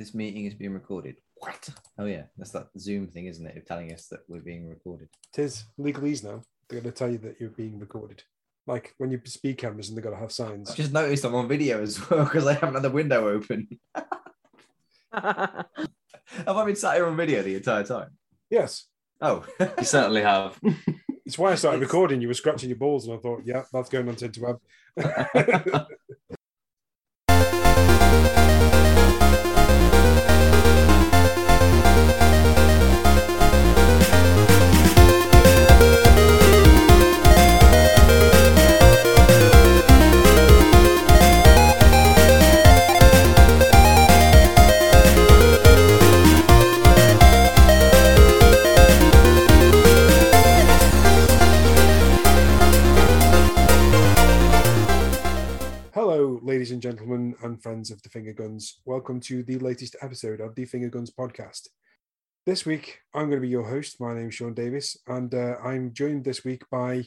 This meeting is being recorded. What? Oh yeah, that's that Zoom thing, isn't it? Of telling us that we're being recorded. Tis legalese now. They're going to tell you that you're being recorded. Like when you speed cameras and they've got to have signs. I just noticed I'm on video as well because I haven't had the window open. Have I been sat here on video the entire time? Yes. Oh, You certainly have. It's why I started It's- recording. You were scratching your balls, and I thought, yeah, that's going on to interweb. and friends of the Finger Guns. Welcome to the latest episode of the Finger Guns podcast. This week, I'm going to be your host. My name is Sean Davis, and uh, I'm joined this week by.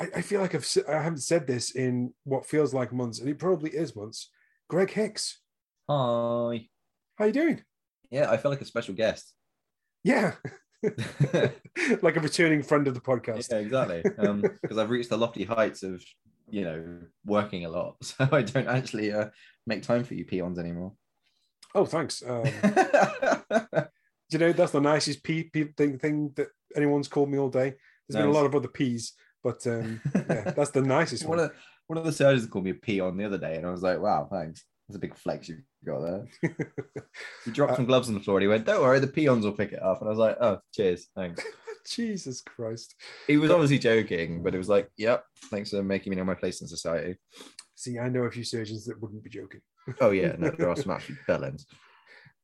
I, I feel like I've I haven't said this in what feels like months, and it probably is months. Greg Hicks, hi. how are you doing? Yeah, I feel like a special guest. Yeah, like a returning friend of the podcast. Yeah, exactly. Because I've reached the lofty heights of, you know, working a lot, so I don't actually uh, make time for you peons anymore. Oh, thanks. Um, you know that's the nicest P, P thing, thing that anyone's called me all day. There's been a lot of other P's, but um, yeah, that's the nicest one one. of one of the surgeons called me a peon the other day, and I was like, "Wow, thanks. That's a big flex you got there." He dropped Uh, some gloves on the floor, and he went, "Don't worry, the peons will pick it up." And I was like, "Oh, cheers, thanks." Jesus Christ! He was obviously joking, but it was like, "Yep, thanks for making me know my place in society." See, I know a few surgeons that wouldn't be joking. Oh yeah, no, there are some absolute bellends.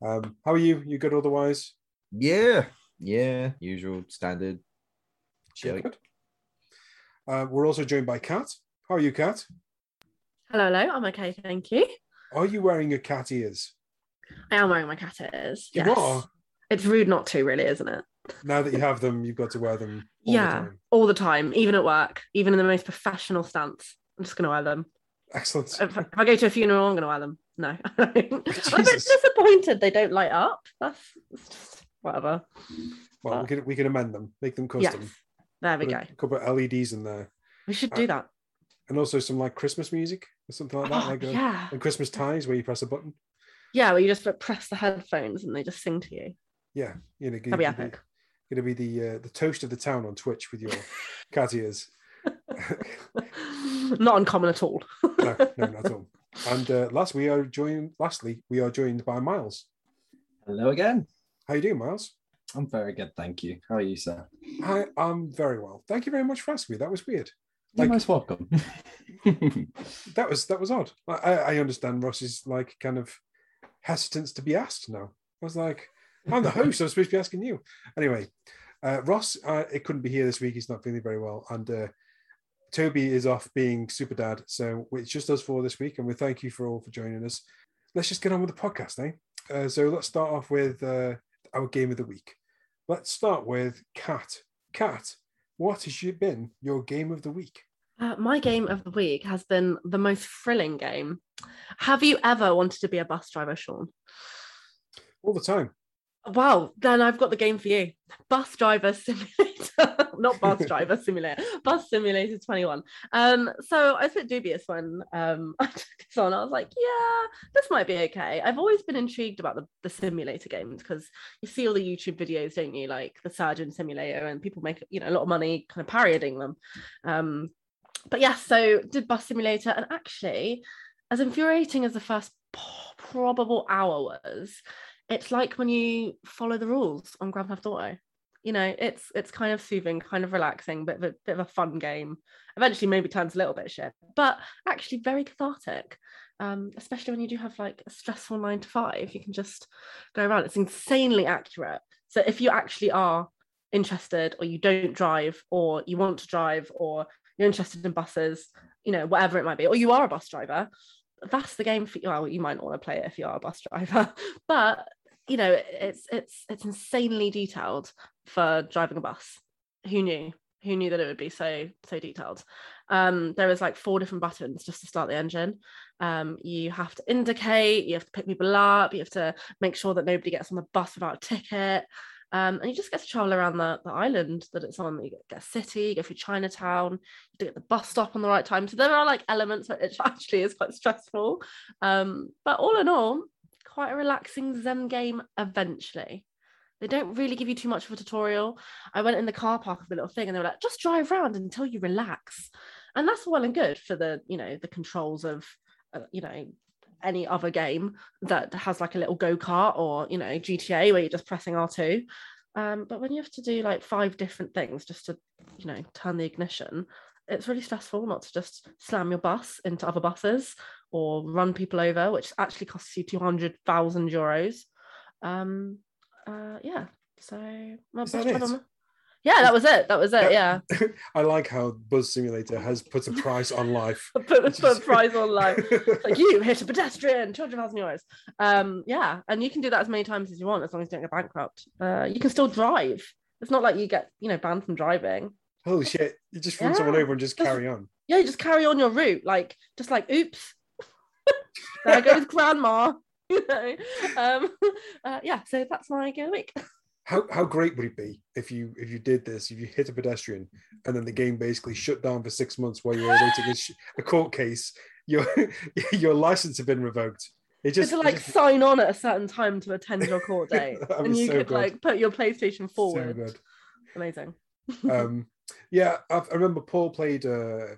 Um, how are you? You good otherwise? Yeah, yeah, usual standard. Good, Shit. good. Uh, we're also joined by Kat. How are you, Kat? Hello, hello. I'm okay, thank you. Are you wearing your cat ears I am wearing my cat ears. You Yes. are? It's rude not to, really, isn't it? now that you have them? You've got to wear them. All yeah, the time. all the time, even at work, even in the most professional stance. I'm just going to wear them. Excellent. If, if I go to a funeral, I'm going to wear them. No, I'm a bit disappointed they don't light up. That's just whatever. Well, we can we can amend them, make them Yes, custom. there we Put go. a couple of LEDs in there, We should uh, do that. and also some like Christmas music or something like that, Oh, like a, yeah, and Christmas ties where you press a button. yeah. Where you just like, press the headphones and they just sing to you. Yeah, you know, That'd be you'd epic. Gonna be the uh, the toast of the town on Twitch with your cat ears. Not uncommon at all. no, no, not at all. And uh, last, we are joined. Lastly, we are joined by Miles. Hello again. How are you doing, Miles? I'm very good, thank you. How are you, sir? I am very well. Thank you very much for asking me. That was weird. You're most welcome. That was that was odd. I, I I understand Ross's like kind of hesitance to be asked now. I was like, I'm the host. I'm supposed to be asking you. Anyway, uh, Ross, uh, it couldn't be here this week. He's not feeling very well, and uh, Toby is off being super dad. So it's just us four this week, and we thank you for all for joining us. Let's just get on with the podcast, eh? Uh, so let's start off with uh, our game of the week. Let's start with Kat. Kat, what has you been your game of the week? Uh, my game of the week has been the most thrilling game. Have you ever wanted to be a bus driver, Sean? All the time. Wow, then I've got the game for you. Bus driver simulator, not bus driver simulator, bus simulator 21. Um, so I was a bit dubious when um I took this on. I was like, yeah, this might be okay. I've always been intrigued about the, the simulator games because you see all the YouTube videos, don't you? Like the surgeon simulator, and people make you know a lot of money kind of parodying them. Um, but yeah, so did bus simulator, and actually, as infuriating as the first probable hour was, it's like when you follow the rules on Grand Theft Auto. You know, it's it's kind of soothing, kind of relaxing, but a bit of a fun game. Eventually, maybe turns a little bit shit, but actually very cathartic. Um, especially when you do have like a stressful nine to five, you can just go around. It's insanely accurate. So if you actually are interested, or you don't drive, or you want to drive, or you're interested in buses, you know, whatever it might be, or you are a bus driver, that's the game for you. Well, you might not want to play it if you are a bus driver, but you know, it's it's it's insanely detailed for driving a bus. Who knew? Who knew that it would be so so detailed? Um, there is like four different buttons just to start the engine. Um, you have to indicate, you have to pick people up, you have to make sure that nobody gets on the bus without a ticket. Um, and you just get to travel around the, the island that it's on. You get, get a city, you go through Chinatown, you get the bus stop on the right time. So there are like elements which actually is quite stressful. Um, but all in all, quite a relaxing Zen game eventually. They don't really give you too much of a tutorial. I went in the car park of the little thing and they were like, just drive around until you relax. And that's well and good for the, you know, the controls of, uh, you know, any other game that has like a little go-kart or, you know, GTA where you're just pressing R2. Um, but when you have to do like five different things just to, you know, turn the ignition, it's really stressful not to just slam your bus into other buses or run people over, which actually costs you 200,000 euros. Um, uh, yeah. So my Is that best it? Yeah, that was it. That was it. Yeah. I like how Bus Simulator has put a price on life. put, put a prize on life. It's like you hit a pedestrian, 200,000 euros. Um, yeah, and you can do that as many times as you want as long as you don't get bankrupt. Uh, you can still drive. It's not like you get, you know, banned from driving. Holy shit! You just run someone over and Just- carry on. Yeah, you just carry on your route, like just like, oops, there goes grandma. You know, um, uh, yeah. So that's my game week. How how great would it be if you if you did this? If you hit a pedestrian and then the game basically shut down for six months while you were awaiting a, sh- a court case, your your license had been revoked. It Just to like just- sign on at a certain time to attend your court date, and you so could good. like put your PlayStation so forward. good. Amazing. um, yeah, I've, I remember Paul played uh,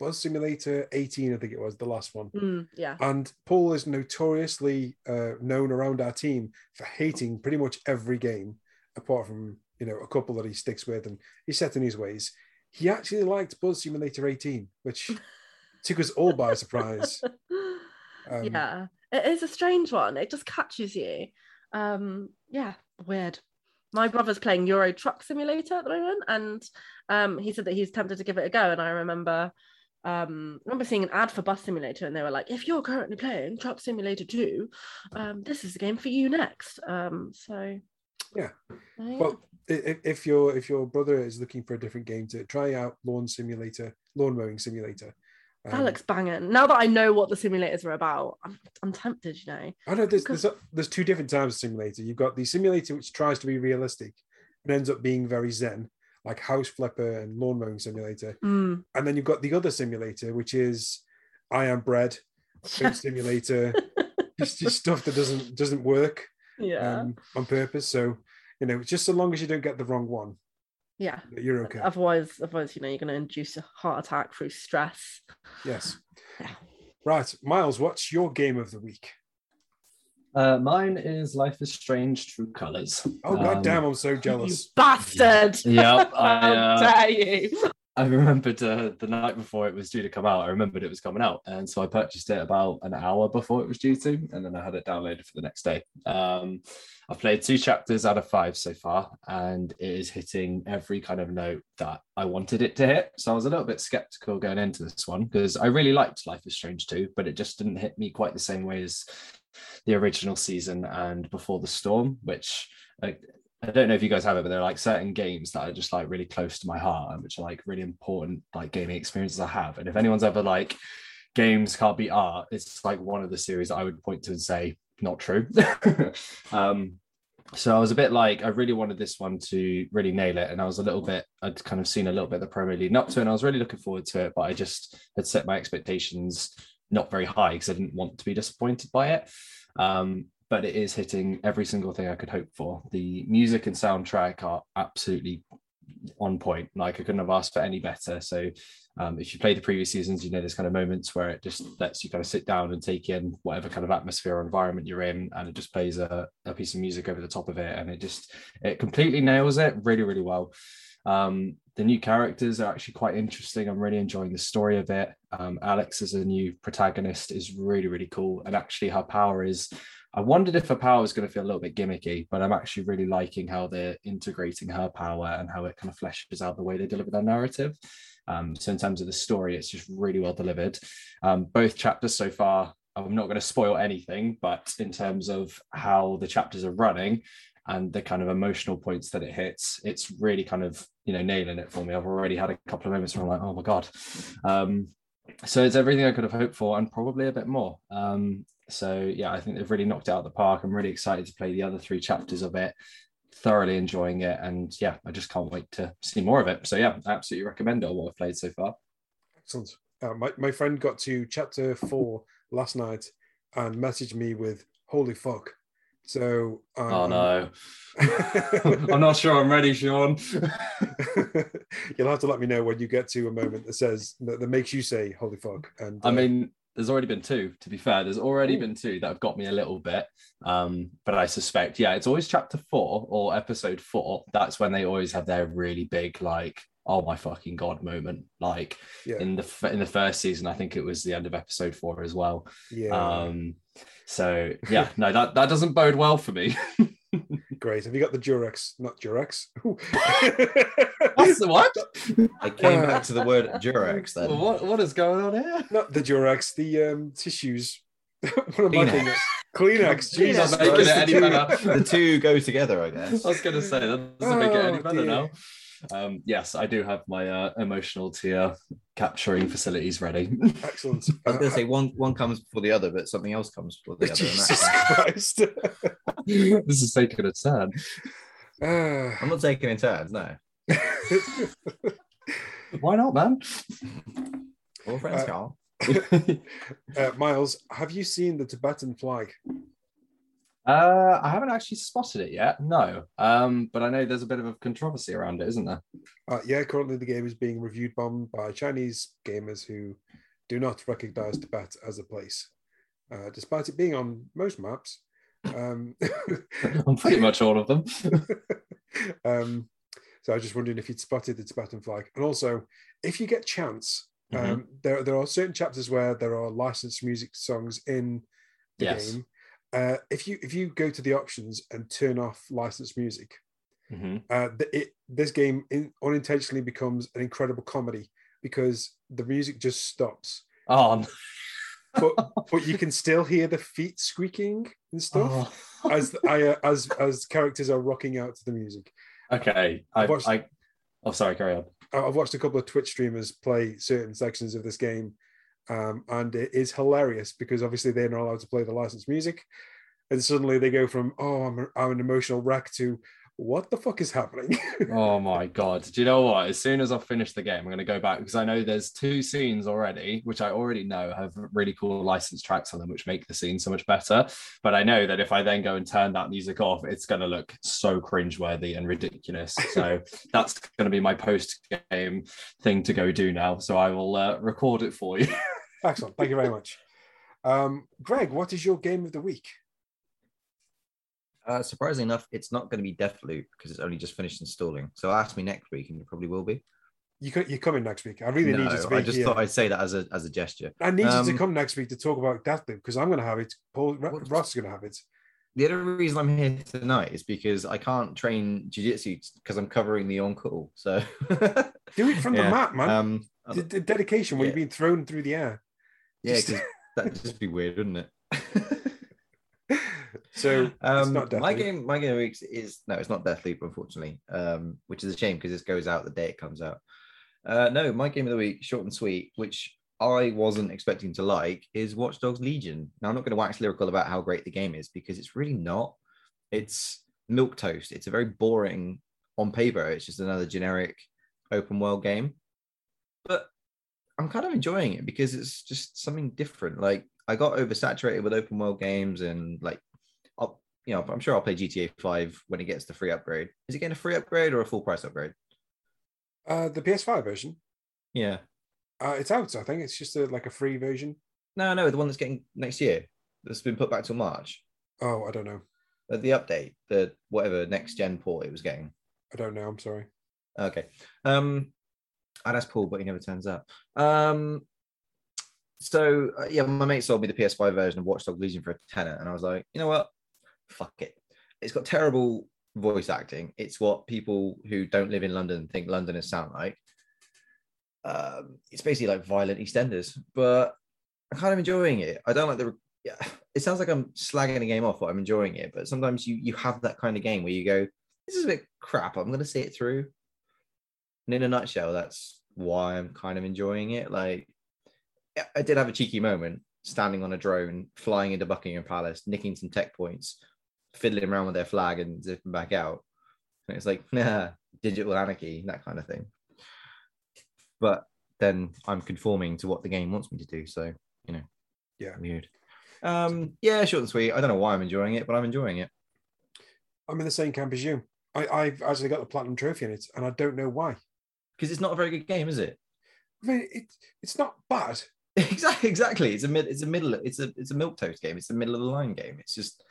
Bus Simulator 18, I think it was the last one. Mm, yeah. And Paul is notoriously uh, known around our team for hating pretty much every game, apart from you know a couple that he sticks with, and he's set in his ways. He actually liked Bus Simulator 18, which took us all by surprise. Um, yeah, it is a strange one. It just catches you. Um, yeah, weird. My brother's playing Euro Truck Simulator at the moment, and um, he said that he's tempted to give it a go. And I remember, um, I remember seeing an ad for Bus Simulator, and they were like, "If you're currently playing Truck Simulator 2, um, this is the game for you next." Um, so Yeah. yeah. Well, i- i- if your if your brother is looking for a different game to try out Lawn Simulator, Lawn Mowing Simulator. that Um, looks banging. Now that I know what the simulators are about, I'm, I'm tempted. You know. I know there's, there's there's two different types of simulator. You've got the simulator which tries to be realistic and ends up being very zen, like House Flipper and Lawn Mowing Simulator. Mm. And then you've got the other simulator, which is I am bread, food simulator, just, just stuff that doesn't doesn't work yeah. um, on purpose. So you know, just so long as you don't get the wrong one, yeah. you're okay. Otherwise, otherwise, you know, you're going to induce a heart attack through stress. Yes. Yeah. Right, Miles, what's your game of the week? Uh, mine is Life is Strange True Colors. Oh Um, god damn, I'm so You jealous. bastard! Yep, I, How uh, dare you? I remembered uh, the night before it was due to come out. I remembered it was coming out, and so I purchased it about an hour before it was due to, and then I had it downloaded for the next day. Um, I've played two chapters out of five so far, and it is hitting every kind of note that I wanted it to hit. So I was a little bit skeptical going into this one because I really liked Life is Strange 2, but it just didn't hit me quite the same way as the original season and Before the Storm, which like I don't know if you guys have it, but there are like certain games that are just like really close to my heart and which are like really important like gaming experiences I have. And if anyone's ever like games can't be art, it's like one of the series that I would point to and say not true. um so I was a bit like I really wanted this one to really nail it, and I was a little bit I'd kind of seen a little bit of the promo leading up to it, and I was really looking forward to it, but I just had set my expectations not very high because I didn't want to be disappointed by it. Um, but it is hitting every single thing I could hope for. The music and soundtrack are absolutely on point. Like I couldn't have asked for any better. So um, if you play the previous seasons, you know there's kind of moments where it just lets you kind of sit down and take in whatever kind of atmosphere or environment you're in, and it just plays a, a piece of music over the top of it, and it just it completely nails it really really well. Um, the new characters are actually quite interesting. I'm really enjoying the story of it. Um, Alex as a new protagonist is really really cool, and actually her power is I wondered if her power was going to feel a little bit gimmicky, but I'm actually really liking how they're integrating her power and how it kind of fleshes out the way they deliver their narrative. Um, so in terms of the story, it's just really well delivered. Um, both chapters so far, I'm not going to spoil anything, but in terms of how the chapters are running and the kind of emotional points that it hits, it's really kind of you know nailing it for me. I've already had a couple of moments where I'm like, oh my god. Um, so it's everything I could have hoped for and probably a bit more. Um, so yeah, I think they've really knocked out of the park. I'm really excited to play the other three chapters of it. Thoroughly enjoying it, and yeah, I just can't wait to see more of it. So yeah, I absolutely recommend it. What I've played so far. Excellent. Uh, my, my friend got to chapter four last night and messaged me with "Holy fuck!" So um, oh no, I'm not sure I'm ready, Sean. You'll have to let me know when you get to a moment that says that, that makes you say "Holy fuck!" And I uh, mean, there's already been two. To be fair, there's already Ooh. been two that have got me a little bit. Um, but I suspect, yeah, it's always chapter four or episode four. That's when they always have their really big, like, oh my fucking god moment. Like yeah, in the in the first season, I think it was the end of episode four as well. yeah, Um, so yeah, no, that that doesn't bode well for me. great. Have you got the Durex? Not Durex. What's the what? I came Uh, back to the word Durex then. What what is going on here? Not the Durex. The um, tissues. what am I thinking? Kleenex. Kleenex. Jesus Not making Christ, it the any two- better. The two go together, I guess. I was going to say that doesn't make it any Oh, better dear. now. Um, yes, I do have my uh, emotional tear capturing facilities ready. Excellent. I was going Uh, to say one one comes before the other, but something else comes before the other. Jesus Christ. this is taking a turn. Ah. I'm not taking in turns, no. Why not, man? All friends, Uh, Carl. uh, Miles, have you seen the Tibetan flag? Uh, I haven't actually spotted it yet. No, um, but I know there's a bit of a controversy around it, isn't there? Uh, yeah, currently the game is being reviewed bombed by Chinese gamers who do not recognize Tibet as a place, uh, despite it being on most maps. Um, On pretty much all of them. um, so I was just wondering if you'd spotted the Tibetan flag, and also if you get chance, um, there there are certain chapters where there are licensed music songs in the Yes. game. Uh, if you if you go to the options and turn off licensed music, Mhm. uh, it, this game in, unintentionally becomes an incredible comedy because the music just stops, Oh, but but you can still hear the feet squeaking and stuff oh. as I uh, as as characters are rocking out to the music. okay. I, Watch- I, oh, sorry, carry on. I've watched a couple of Twitch streamers play certain sections of this game, um, and it is hilarious because obviously they're not allowed to play the licensed music, and suddenly they go from "Oh, I'm, a, I'm an emotional wreck" to "What the fuck is happening?" Oh my god! Do you know what? As soon as I finish the game, I'm going to go back because I know there's two scenes already, which I already know have really cool licensed tracks on them, which make the scene so much better. But I know that if I then go and turn that music off, it's going to look so cringeworthy and ridiculous. So that's going to be my post-game thing to go do now. So I will uh, record it for you. Excellent, thank you very much. Um, Greg, what is your game of the week? Uh, surprisingly enough, it's not going to be Deathloop because it's only just finished installing. So ask me next week, and it probably will be. You you're coming next week. I really no, need you to be I just here. thought I'd say that as a as a gesture. I need you Um, to come next week to talk about Deathloop because I'm going to have it. Paul Ross is going to have it. The other reason I'm here tonight is because I can't train jiu-jitsu because I'm covering the on-call. So Do it from the mat, man. um, the, the dedication where yeah. you've been thrown through the air. Yeah, that'd just be weird, wouldn't it? So Um, my game, my game of the week is no, it's not Deathloop, unfortunately, um, which is a shame because this goes out the day it comes out. Uh, no, my game of the week, short and sweet, which I wasn't expecting to like, is Watch Dogs Legion. Now I'm not going to wax lyrical about how great the game is because it's really not. It's milk toast. It's a very boring on paper. It's just another generic open world game, but I'm kind of enjoying it because it's just something different. Like I got oversaturated with open world games and like I'll you know, I'm sure I'll play GTA 5 when it gets the free upgrade. Is it getting a free upgrade or a full price upgrade? Uh, the PS5 version. Yeah. Uh, it's out. I think it's just a, like a free version. No, no, the one that's getting next year. That's been put back till March. Oh, I don't know. Uh, The update, the whatever next gen port it was getting. I don't know. I'm sorry. Okay. Um, I'd ask Paul, but he never turns up. Um, so uh, yeah, my mate sold me the PS5 version of Watch Dogs Legion for a tenner, and I was like, you know what? Fuck it. It's got terrible voice acting. It's what people who don't live in London think Londoners sound like. Um, it's basically like violent EastEnders, but I'm kind of enjoying it. I don't like the. Yeah, it sounds like I'm slagging the game off, but I'm enjoying it. But sometimes you you have that kind of game where you go, "This is a bit crap. I'm going to see it through." And in a nutshell, that's why I'm kind of enjoying it. Like, I- did have a cheeky moment standing on a drone, flying into Buckingham Palace, nicking some tech points, fiddling around with their flag and zipping back out. And it's like, nah, digital anarchy, that kind of thing. But then I'm conforming to what the game wants me to do. So, you know, Yeah. weird. Um, yeah, short and sweet. I don't know why I'm enjoying it, but I'm enjoying it. I'm in the same camp as you. I, I've actually got the platinum trophy in it, and I don't know why. Because it's not a very good game, is it? I mean, it, it's not bad. exactly exactly it's a mid it's a middle it's a it's a milk toast game it's a middle of the line game it's just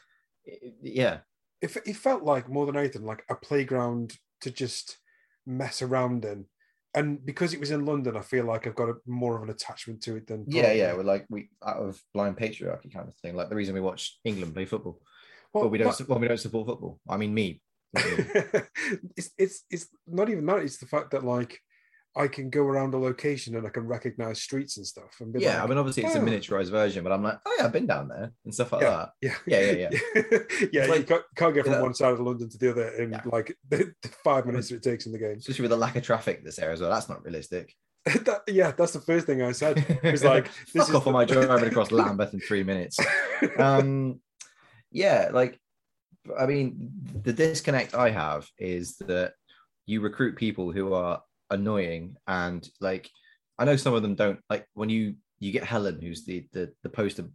it- yeah It, it felt like more than anything like a playground to just mess around in. And because it was in London, I feel like I've got a, more of an attachment to it than yeah yeah we're like we out of blind patriarchy kind of thing like the reason we watch england play football Well, but we don't well, we don't support football i mean me. it's it's it's not even that. It's the fact that like I can go around a location and I can recognize streets and stuff. And be yeah like, i mean obviously it's a "Oh." miniaturized version but i'm like oh yeah i've been down there and stuff like Yeah. that Yeah, Yeah, yeah, yeah. yeah, you can't, can't get from Yeah. one side of London to the other in Yeah. like the, the five minutes it takes in the game. especially with the lack of traffic that's there as well that's not realistic That- yeah, that's the first thing I said. It was like, this fuck is off on my driving across lambeth in three minutes um yeah like i mean the disconnect i have is that you recruit people who are annoying and like i know some of them don't like when you you get helen who's the the, the poster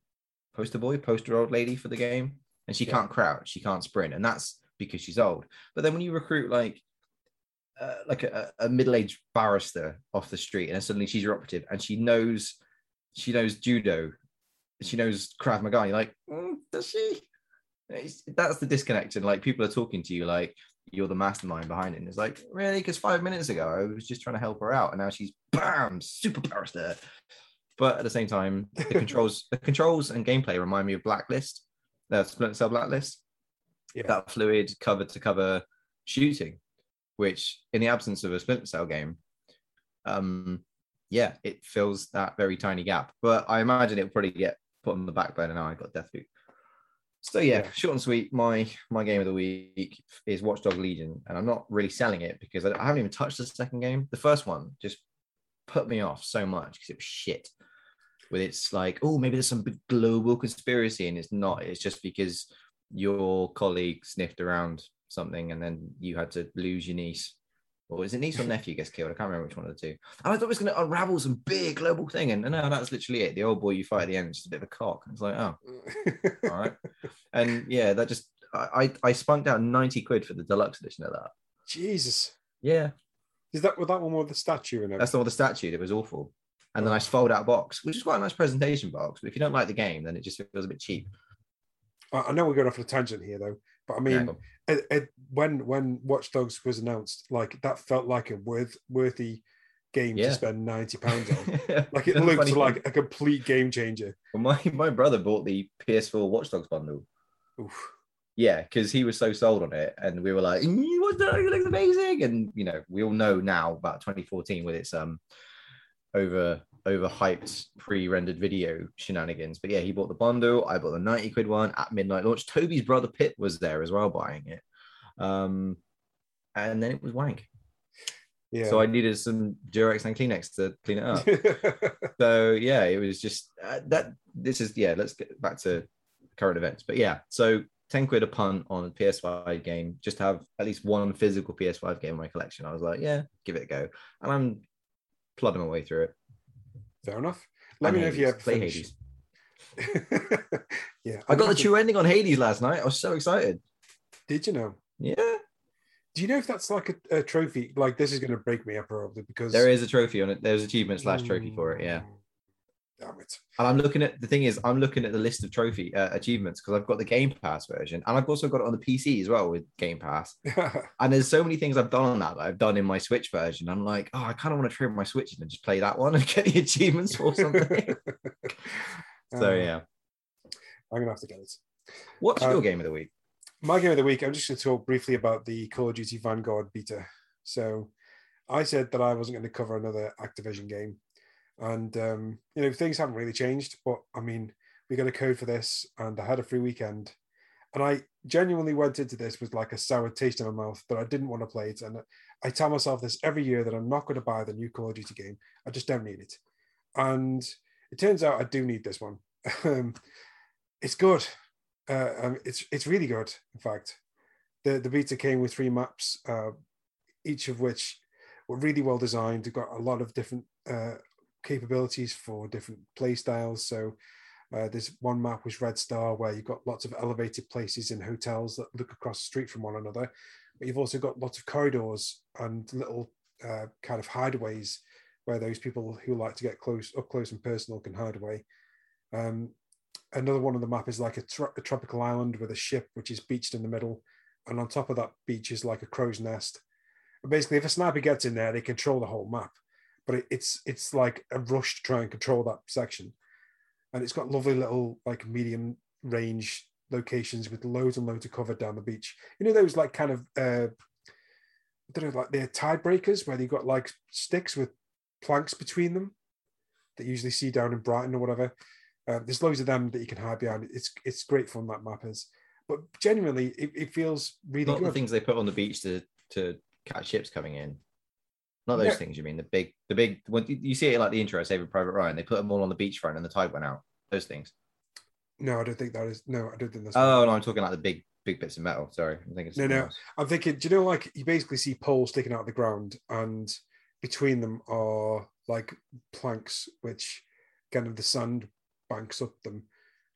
poster boy poster old lady for the game and she Yeah. can't crouch she can't sprint and that's because she's old but then when you recruit like uh, like a, a middle-aged barrister off the street and then suddenly she's your operative and she knows she knows judo she knows Krav Maga. You're like, "Mm, does she? It's- that's the disconnection. Like people are talking to you like you're the mastermind behind it. And it's like, really? Because five minutes ago I was just trying to help her out, and now she's bam, super barrister. But at the same time, the controls, the controls and gameplay remind me of Blacklist, the Splinter Cell Blacklist. Yeah. That fluid cover to cover shooting, which in the absence of a Splinter Cell game, um, yeah, it fills that very tiny gap. But I imagine it'll probably get put on the back burner now. I got Deathloop. So yeah, Yeah. short and sweet. My my game of the week is Watch Dogs Legion, and I'm not really selling it because I, I haven't even touched the second game. The first one just put me off so much because it was shit. With its like, oh, maybe there's some big global conspiracy, and it's not. It's just because your colleague sniffed around something, and then you had to lose your niece or is it niece or nephew gets killed? I can't remember which one of the two. And I thought it was going to unravel some big global thing, and no, that's literally it. The old boy you fight at the end is just a bit of a cock. It's like, oh, all right. And yeah, that just I I I spunked out ninety quid for the deluxe edition of that. Jesus. Yeah, Is that with that one with the statue and everything? that's all the statue. It was awful. And then nice oh. fold out box, which is quite a nice presentation box. But if you don't like the game, then it just feels a bit cheap. I I know we're going off on a tangent here though, but I mean, on. it, it, when when Watch Dogs was announced, like that felt like a worth worthy game Yeah. to spend ninety pounds on. Like it looked funny thing. like a complete game changer. Well, my my brother bought the PS4 Watch Dogs bundle. Oof. Yeah, because he was so sold on it, and we were like, "Mm, "What the? It looks amazing!" And you know, we all know now about 2014 with its um over overhyped pre-rendered video shenanigans. But yeah, he bought the bundle. I bought the 90 quid one at midnight launch. Toby's brother Pitt was there as well buying it, um, and then it was wank. Yeah. So I needed some Durex and Kleenex to clean it up. so yeah, it was just uh, that. This is yeah. Let's get back to current events. But yeah, so ten quid a punt on a PS5 game, just to have at least one physical PS5 game in my collection. I was like, yeah, give it a go, and I'm plodding my way through it. Fair enough. Let And me know if you have play. Hades. yeah. I got the have to- true ending on Hades last night. I was so excited. Did you know? Yeah, Do you know if that's like a, a trophy? Like this is going to break me up probably because there is a trophy on it. There's achievement slash trophy for it. Yeah. Hmm. Damn it. And I'm looking at the thing is, I'm looking at the list of trophy uh, achievements because I've got the Game Pass version, and I've also got it on the PC as well with Game Pass. And there's so many things I've done on that that I've done in my Switch version. I'm like, oh, I kind of want to trade my Switch and just play that one and get the achievements or something. so Uh, yeah, I'm gonna have to get it. what's uh, your game of the week? My game of the week, I'm just going to talk briefly about the Call of Duty Vanguard beta. So I said that I wasn't going to cover another Activision game. And, um, you know, things haven't really changed. But I mean, we got a code for this and I had a free weekend. And I genuinely went into this with like a sour taste in my mouth, but I didn't want to play it. And I tell myself this every year that I'm not going to buy the new Call of Duty game. I just don't need it. And it turns out I do need this one. Um, it's good. Uh, um, it's it's really good. In fact, the the beta came with three maps, uh, each of which were really well designed. Got a lot of different uh, capabilities for different play styles. So uh, there's one map was Red Star where you've got lots of elevated places in hotels that look across the street from one another. But you've also got lots of corridors and little uh, kind of hideaways where those people who like to get close, up close and personal, can hide away. Um, another one on the map is like a, tro- a, tropical island with a ship which is beached in the middle, and on top of that beach is like a crow's nest. But basically, if a sniper gets in there, they control the whole map. But it, it's it's like a rush to try and control that section, and it's got lovely little like medium range locations with loads and loads of cover down the beach. You know those like kind of uh, I don't know like they're tide breakers where they've got like sticks with planks between them that you usually see down in Brighton or whatever. Uh, there's loads of them that you can hide behind. It's it's great fun that map is, but genuinely it, it feels really Not good. the things they put on the beach to to catch ships coming in. Not those things. You mean the big, the big. When you- see it like the intro, Saving Private Ryan. They put them all on the beachfront, and the tide went out. Those things. No, I don't think that is. No, I don't think that's. Oh no, I'm talking like the big, big bits of metal. Sorry, I'm thinking. No, no. else. I'm thinking. Do you know like you basically see poles sticking out of the ground, and between them are like planks, which kind of the sand banks up them.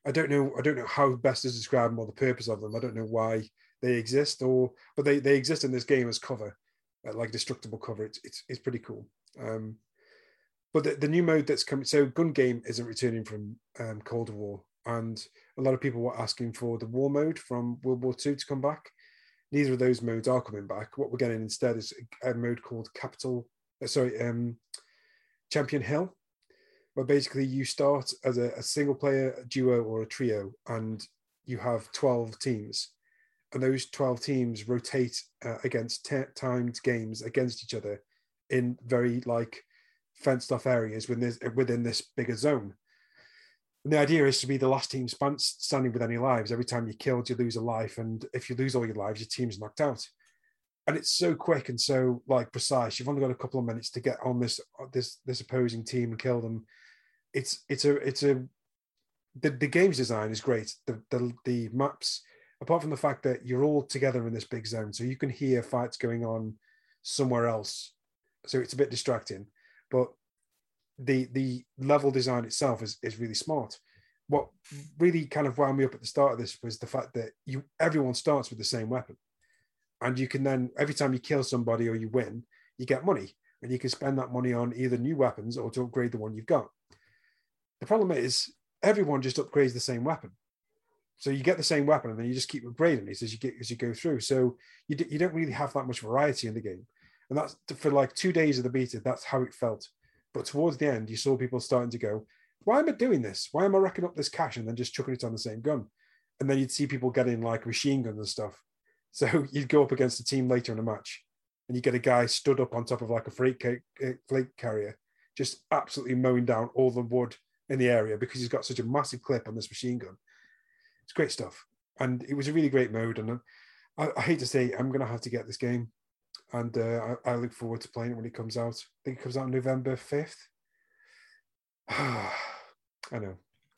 I don't know. I don't know how best to describe them or the purpose of them. I don't know why they exist, or but they they exist in this game as cover, like destructible cover. It's it's, it's pretty cool. Um, but the, the new mode that's coming, so Gun Game isn't returning from um, Cold War, and a lot of people were asking for the War mode from World War II to come back. Neither of those modes are coming back. What we're getting instead is a mode called Capital, uh, sorry, um, Champion Hill, where basically you start as a, a single player duo or a trio, and you have 12 teams. And those 12 teams rotate uh, against t- timed games against each other in very like fenced off areas within this, within this bigger zone. And the idea is to be the last team standing with any lives. Every time you're killed, you lose a life, and if you lose all your lives, your team's knocked out. And it's so quick and so like precise. You've only got a couple of minutes to get on this this this opposing team and kill them. It's it's a it's a the, the game's design is great. The, the the maps, apart from the fact that you're all together in this big zone, so you can hear fights going on somewhere else. So it's a bit distracting, but the the level design itself is, is really smart. What really kind of wound me up at the start of this was the fact that you everyone starts with the same weapon, and you can then every time you kill somebody or you win, you get money, and you can spend that money on either new weapons or to upgrade the one you've got. The problem is everyone just upgrades the same weapon, so you get the same weapon and then you just keep upgrading it as you get as you go through. So you d- you don't really have that much variety in the game, and that's for like two days of the beta. That's how it felt. But towards the end, you saw people starting to go, why am I doing this? Why am I racking up this cash and then just chucking it on the same gun? And then you'd see people getting like machine guns and stuff. So you'd go up against a team later in a match and you get a guy stood up on top of like a freight, ca- freight carrier, just absolutely mowing down all the wood in the area because he's got such a massive clip on this machine gun. It's great stuff. And it was a really great mode. And I, I hate to say, I'm going to have to get this game. And uh, I, I look forward to playing it when it comes out. I think it comes out November 5th. I know.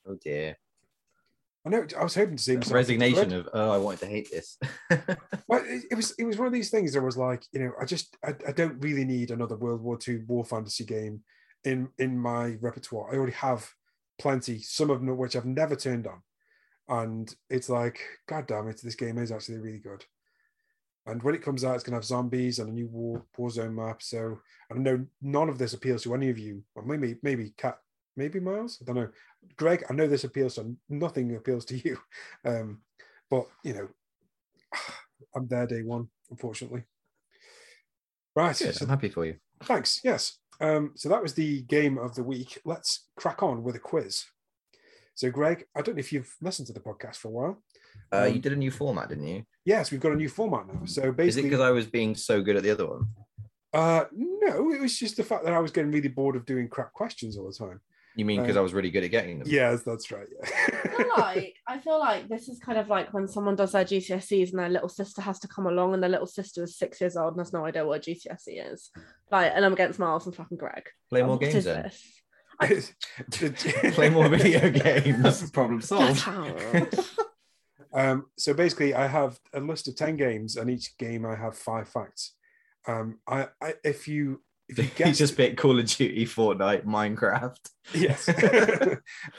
Oh dear. I know. I was hoping to see Resignation of oh, I wanted to hate this. Well, it, it was it was one of these things. That was like, you know, I just I, I don't really need another World War II war fantasy game in in my repertoire. I already have plenty, some of them which I've never turned on, and it's like, god damn it, this game is actually really good. And when it comes out, it's going to have zombies and a new war Warzone map. So I know none of this appeals to any of you. Or maybe maybe Kat, maybe Miles. I don't know. Greg, I know this appeals to nothing appeals to you, um, but you know, I'm there day one, unfortunately. Right. Good, So I'm happy for you. thanks. Yes. Um, so that was the game of the week. Let's crack on with a quiz. So, Greg, I don't know if you've listened to the podcast for a while. Uh, Um, you did a new format, didn't you? Yes, we've got a new format now. So basically, Is it basically, because I was being so good at the other one? Uh, no, it was just the fact that I was getting really bored of doing crap questions all the time. You mean because Um, I was really good at getting them? Yes, that's right. I feel like I feel like this is kind of like when someone does their GCSEs and their little sister has to come along and their little sister is six years old and has no idea what a GCSE is. Like, and I'm against Miles and fucking Greg. Play more what games then. this? Play more video That's games. the problem solved. Um, so basically, I have a list of ten games, and each game I have five facts. Um, I, I if you if you guess just picked Call of Duty, Fortnite, Minecraft, yes,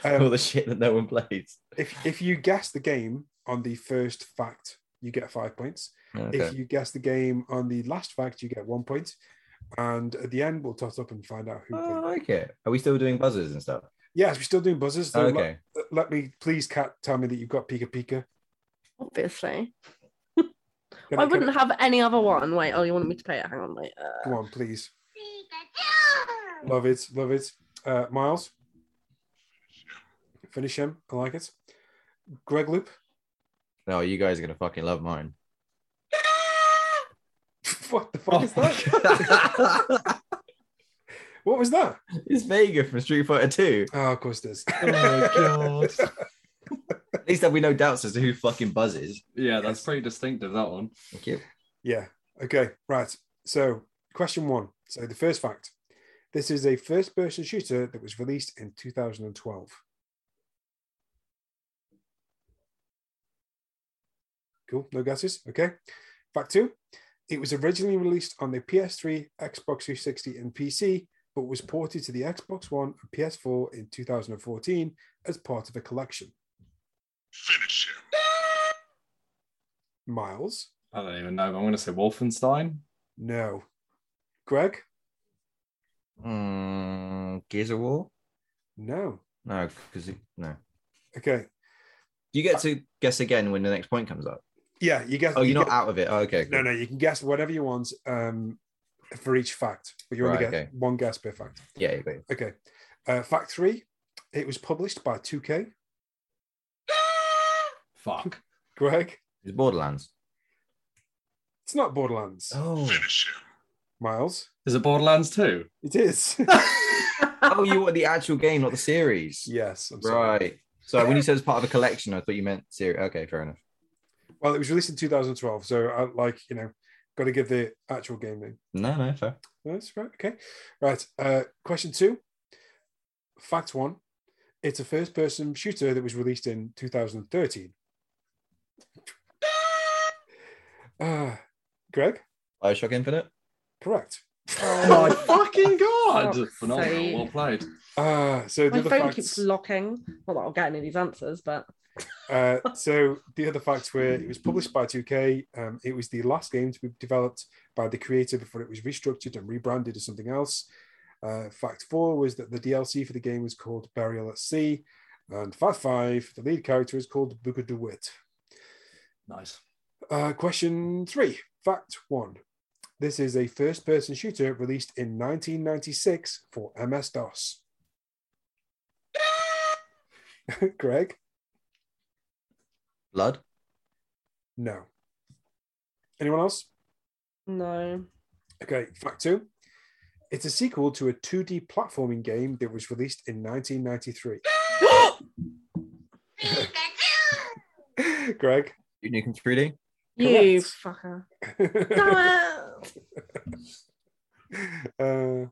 all um, the shit that no one plays. if if you guess the game on the first fact, you get five points. Okay. If you guess the game on the last fact, you get one point. And at the end, we'll tot up and find out who. Oh, I like it. Are we still doing buzzers and stuff? Yes, we're still doing buzzers. So let- okay. let, me please, Kat, tell me that you've got Pika Pika. Obviously. Can I wouldn't have any other one. Wait, oh, you wanted me to play it? Hang on, wait. Uh, Come on, please. Love it, love it. Uh, Miles, finish him. I like it. Greg Loop. No, you guys are gonna fucking love mine. What the fuck oh is that? What was that? it's Vega from Street Fighter 2. Oh, of course it is. Oh my god. At least there'll be no doubts as to who fucking buzzes. Yeah, that's pretty distinctive, that one. Thank you. yeah. Okay. Right. So, question one. So, the first fact. This is a first-person shooter that was released in 2012. Cool. No guesses. Okay. Fact two. It was originally released on the PS3, Xbox 360, and PC, but was ported to the Xbox One and PS4 in 2014 as part of a collection. Finish him. Miles? I don't even know. I'm going to say Wolfenstein. No. Greg? Mm, Gears of War? No. No, because no. Okay. You get to guess again when the next point comes up. Yeah, you guess. Oh, you you're not get- out of it. Oh, okay. No, cool. no, you can guess whatever you want um, for each fact, but you only Right, get okay. one guess per fact. Yeah, you. Okay. Uh, fact three, it was published by 2K. Fuck. Greg, It's Borderlands. it's not Borderlands. Oh. Finish him. Miles, Is it Borderlands 2? it is. oh, you want the actual game, not the series. yes, I'm sorry. Right. So when you said it's part of a collection, I thought you meant series. Okay, fair enough. Well, it was released in 2012, so I like you know, got to give the actual game name. No, no, fair. That's right. Okay. Right. Uh, question two. Fact one. It's a first person shooter that was released in 2013. Uh, Greg? Bioshock Infinite. Correct. Oh my fucking god! Fuck's Phenomenal. sake. Well played. Uh, so the My other phone facts, keeps locking. Not that I'll get any of these answers, but uh, so the other facts were it was published by 2K. Um, it was the last game to be developed by the creator before it was restructured and rebranded as something else. Uh, fact four was that the DLC for the game was called Burial at Sea. And fact five, the lead character is called Booker DeWitt. Nice. Uh, question three, fact one. This is a first person shooter released in 1996 for MS DOS. Greg? Blood. No. Anyone else? no. Okay, fact two. It's a sequel to a 2D platforming game that was released in 1993. Greg? Duke Nukem 3D. You Correct. fucker. Damn it.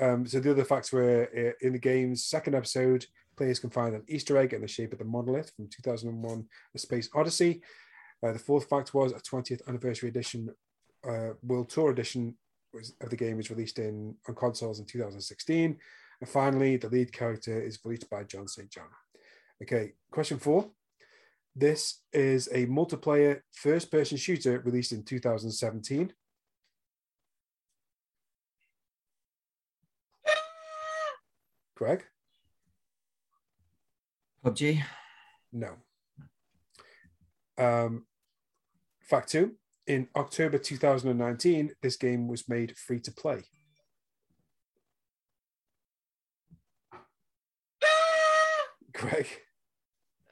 uh, um, so the other facts were uh, in the game's second episode, players can find an Easter egg in the shape of the monolith from 2001: A Space Odyssey. Uh, the fourth fact was a 20th anniversary edition, uh, World Tour edition was, of the game was released in on consoles in 2016. And finally, the lead character is voiced by John St. John. Okay, question four. This is a multiplayer first person shooter released in 2017. Greg? PUBG. No. Um, fact two in October 2019, this game was made free to play. Greg?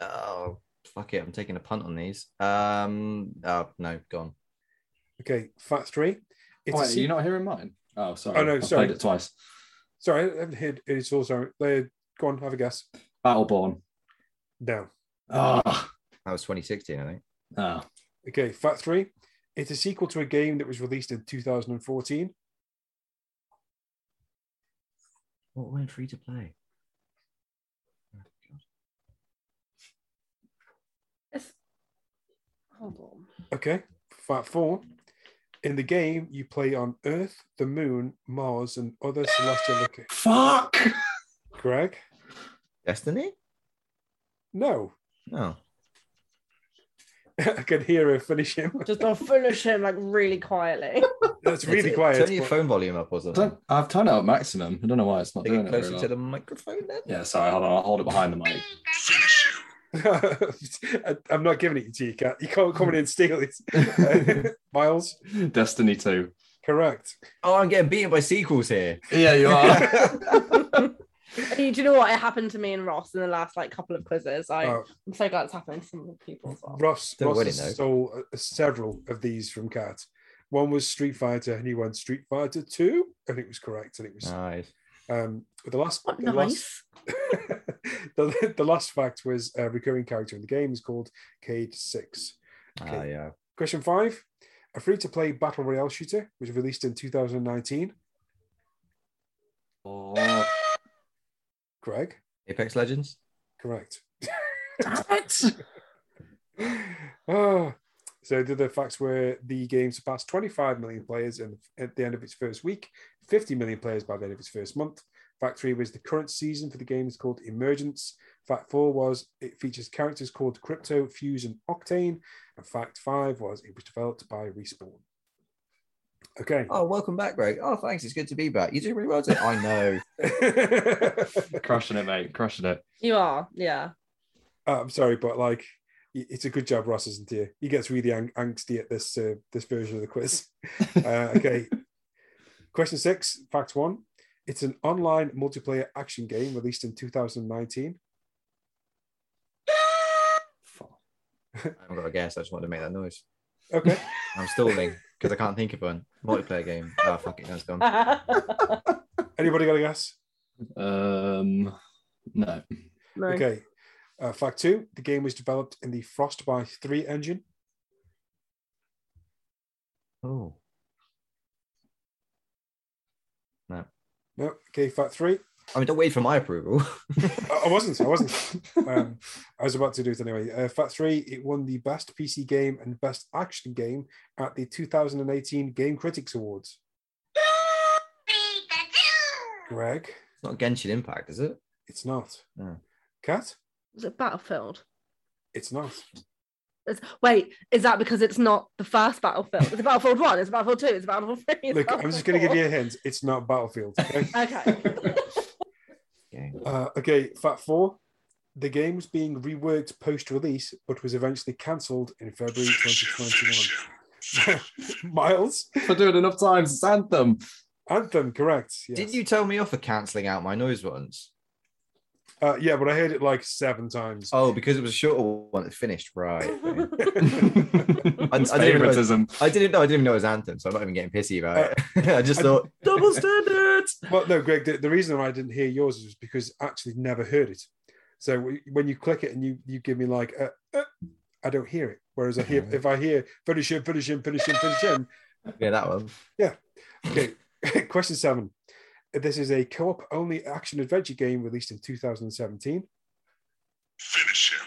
Oh, fuck it. I'm taking a punt on these. Um. Oh no, gone. Okay, fact three. It's a Wait, are se- you not hearing mine? Oh, sorry. Oh, no, I sorry. played it twice. Sorry, I haven't heard it's also. Uh, go on, have a guess. Battleborn. No. Ah. That was 2016, I think. Ah. Okay, fact three. It's a sequel to a game that was released in 2014. What went free to play? It's... Hold on. Okay, fact four. In the game, you play on Earth, the Moon, Mars, and other celestial locations. Fuck. Greg? Destiny? No. No. I can hear her finish him. Just don't finish him like really quietly. That's really Turn- quiet. Turn your phone volume up or something. I've turned it up maximum. I don't know why it's not Take doing it it. very closer well. to the microphone then. Yeah, sorry. Hold on. I'll hold it behind the mic. Finish him. I- I'm not giving it to you, Kat. You can't come in and steal it. Miles, Destiny 2. correct. Oh, I'm getting beaten by sequels here. Yeah, you are. Do you know what? It happened to me and Ross in the last like couple of quizzes. I, Oh, I'm so glad it's happened to some other people as well. Ross, Still Ross winning, stole uh, several of these from Kat. One was Street Fighter, and he went Street Fighter 2, and it was correct. And it was Nice. um, the last, What the last nice. the, the last fact was a recurring character in the game is called Cayde-6. Ah, Okay. yeah. Question five: A free-to-play battle royale shooter was released in 2019. oh, Greg, Apex Legends? correct. damn oh, so the, the facts were the game surpassed 25 million players in, at the end of its first week, 50 million players by the end of its first month. Fact three was the current season for the game is called Emergence. Fact four was it features characters called Crypto, Fuse, and Octane. And fact five was it was developed by Respawn. Okay. Oh, welcome back, Greg. Oh, thanks. It's good to be back. You do really well today. I know. Crushing it, mate. Crushing it. You are, yeah. Uh, I'm sorry, but like, it's a good job Ross isn't here. He gets really ang- angsty at this uh, this version of the quiz. Uh, okay. Question six, fact one. It's an online multiplayer action game released in 2019. I haven't got a guess. I just wanted to make that noise. Okay. I'm stalling because I can't think of one. Multiplayer game. Oh, fuck it. That's gone. Anybody got a guess? Um, no. no. Okay. Uh, fact two, the game was developed in the Frostbite 3 engine. Oh. No. Okay. Fact three, I mean, don't wait for my approval. I I wasn't. I wasn't. Um, I was about to do it anyway. Uh, fact three, it won the best PC game and best action game at the 2018 Game Critics Awards. Greg, it's not Genshin Impact, is it? it's not. No. Kat, Is it Battlefield? it's not. It's, wait, is that because it's not the first Battlefield? Is it Battlefield 1? It's it Battlefield 2? It's it Battlefield 3? Is it Look, I'm just going to give you a hint. It's not Battlefield. Okay. Okay. Game. uh, okay. Fact four, the game was being reworked post-release, but was eventually cancelled in February Finish him. Finish 2021. him. Miles, For doing enough times, it's Anthem. Anthem, correct. Yes. Did you tell me off for cancelling out my noise once? Uh, yeah, but I heard it like seven times. Oh, because it was a shorter one that finished. Right. okay. it's I didn't realise- I didn't know. I didn't even know it was Anthem, so I'm not even getting pissy about it. I just I- thought double standards. Well, no, Greg. The, the reason I didn't hear yours was because I actually never heard it. So when you click it and you you give me like, uh, uh, I don't hear it. Whereas I hear if I hear finish him, finish him, finish him, finish him. Yeah, that one. Yeah. Okay. Question seven. This is a co-op only action adventure game released in 2017. Finish him.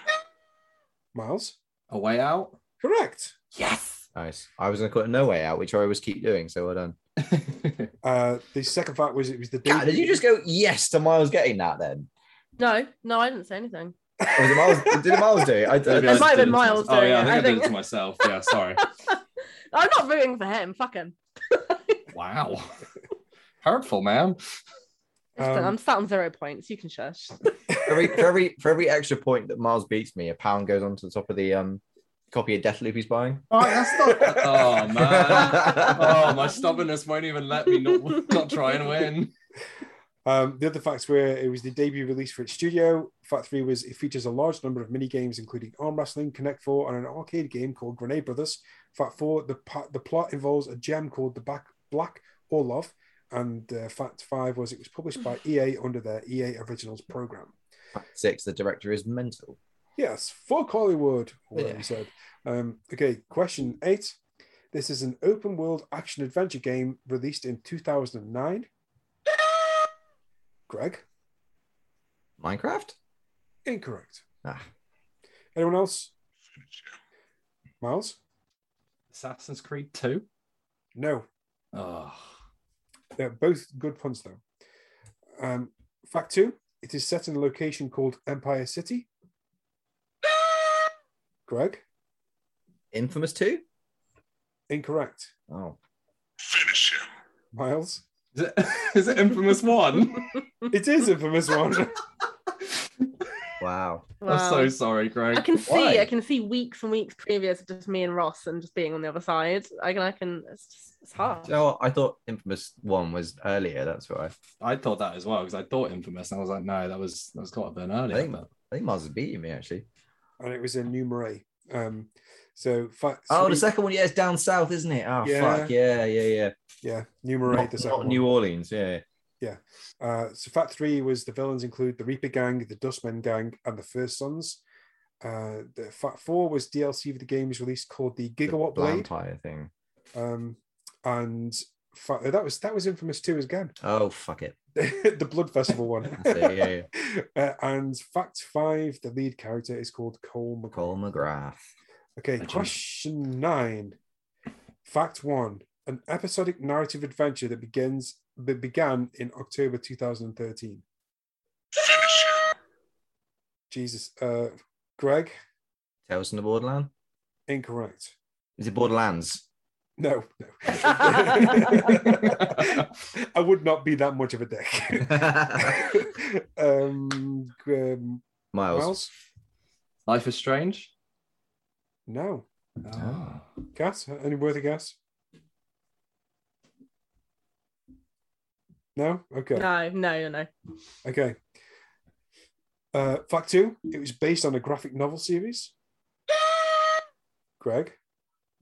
Miles, A way out. correct. Yes. Nice. I was going to call it No Way Out, which I always keep doing. So well done. Uh, the second fact was it was the. God, did you just go yes to Miles getting that then? No, no, I didn't say anything. Or was it Miles? did Miles do it? I, Maybe I, I It might have been to Miles myself. Oh yeah, it, I think I I, did it to myself. Yeah, sorry. I'm not rooting for him. Fuck him. wow. Hurtful, man. Um, I'm sat on zero points. You can shush. for every for every for every extra point that Miles beats me, a pound goes onto the top of the um copy of Deathloop he's buying. Oh, that's not. Oh man. Oh, my stubbornness won't even let me not, not try and win. Um, the other facts were it was the debut release for its studio. Fact three was it features a large number of mini games, including arm wrestling, Connect Four, and an arcade game called Grenade Brothers. Fact four, the the plot involves a gem called the Black Black Orlov, and uh, fact five was it was published by EA under their EA Originals program. Fact Six, the director is mental. Yes, fuck Hollywood, or whatever Yeah. said. Um, okay, question eight. This is an open world action adventure game released in 2009. Greg, Minecraft? incorrect. Ah, Anyone else? Miles? Assassin's Creed 2. No. Oh, They're both good puns, though. Um, fact two it is set in a location called Empire City. Greg? Infamous 2? Incorrect. Oh. Finish him. Miles? is it, is it Infamous 1? It is infamous one. Wow. I'm so sorry, Greg. I can see, Why? I can see weeks and weeks previous of just me and Ross and just being on the other side. I can, I can. It's just, it's hard. Do you know what? I thought Infamous 1 was earlier. That's why. I thought that as well because I thought Infamous, and I was like, no, that was that was quite a bit earlier. I think, but- I think Mars is beating me, actually. and it was in New Marais. Um, so fact Oh, three- the second one, yeah, it's down south, isn't it? Oh, Yeah. fuck. Yeah, yeah, yeah. Yeah, New Marais, Not, the second not one. New Orleans, yeah. Uh, so fact three was the villains include the Reaper Gang, the Dustmen Gang, and the First Sons. Uh, the fact four was DLC for the game was released called the Gigawatt The Blade. Vampire thing. Um, and fa- that was that was infamous too again. Oh, fuck it. the Blood Festival one. It, yeah, Uh, and fact five, the lead character is called Cole McCall. Cole McGrath. Okay, Legend. question nine. Fact one: An episodic narrative adventure that begins that began in October 2013. Jesus, uh, Greg, Tales from the Borderland. incorrect. Is it Borderlands? No, no. I would not be that much of a dick. um, um, Miles. Miles, Life is Strange. no. Oh. Gas, any worthy guess? No. Okay. No, no, no, no. Okay. Uh, fact two: It was based on a graphic novel series. Greg,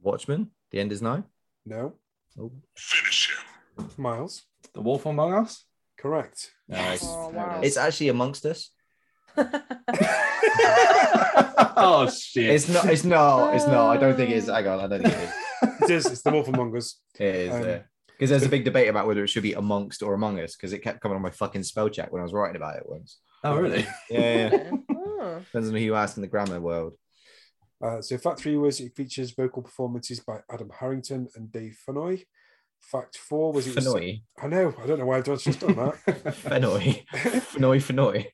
Watchmen. The end is nigh. no. Oh. Finish him. Miles, The Wolf Among Us. correct. Nice. Oh, wow. It's actually amongst us. oh shit! It's not. It's not. It's not. I don't think it is. Hang on. I don't think it is. It is. It's the Wolf Among Us. It is. Um, yeah. Because there's a big debate about whether it should be amongst or among us. Because it kept coming on my fucking spell check when I was writing about it once. oh really? Yeah. yeah. Oh. Depends on who you ask in the grammar world. Uh, so fact three was it features vocal performances by Adam Harrington and Dave Fenoy. Fact four was it was. Fenoy. I know. I don't know why I've just done that. Fenoy. Fenoy.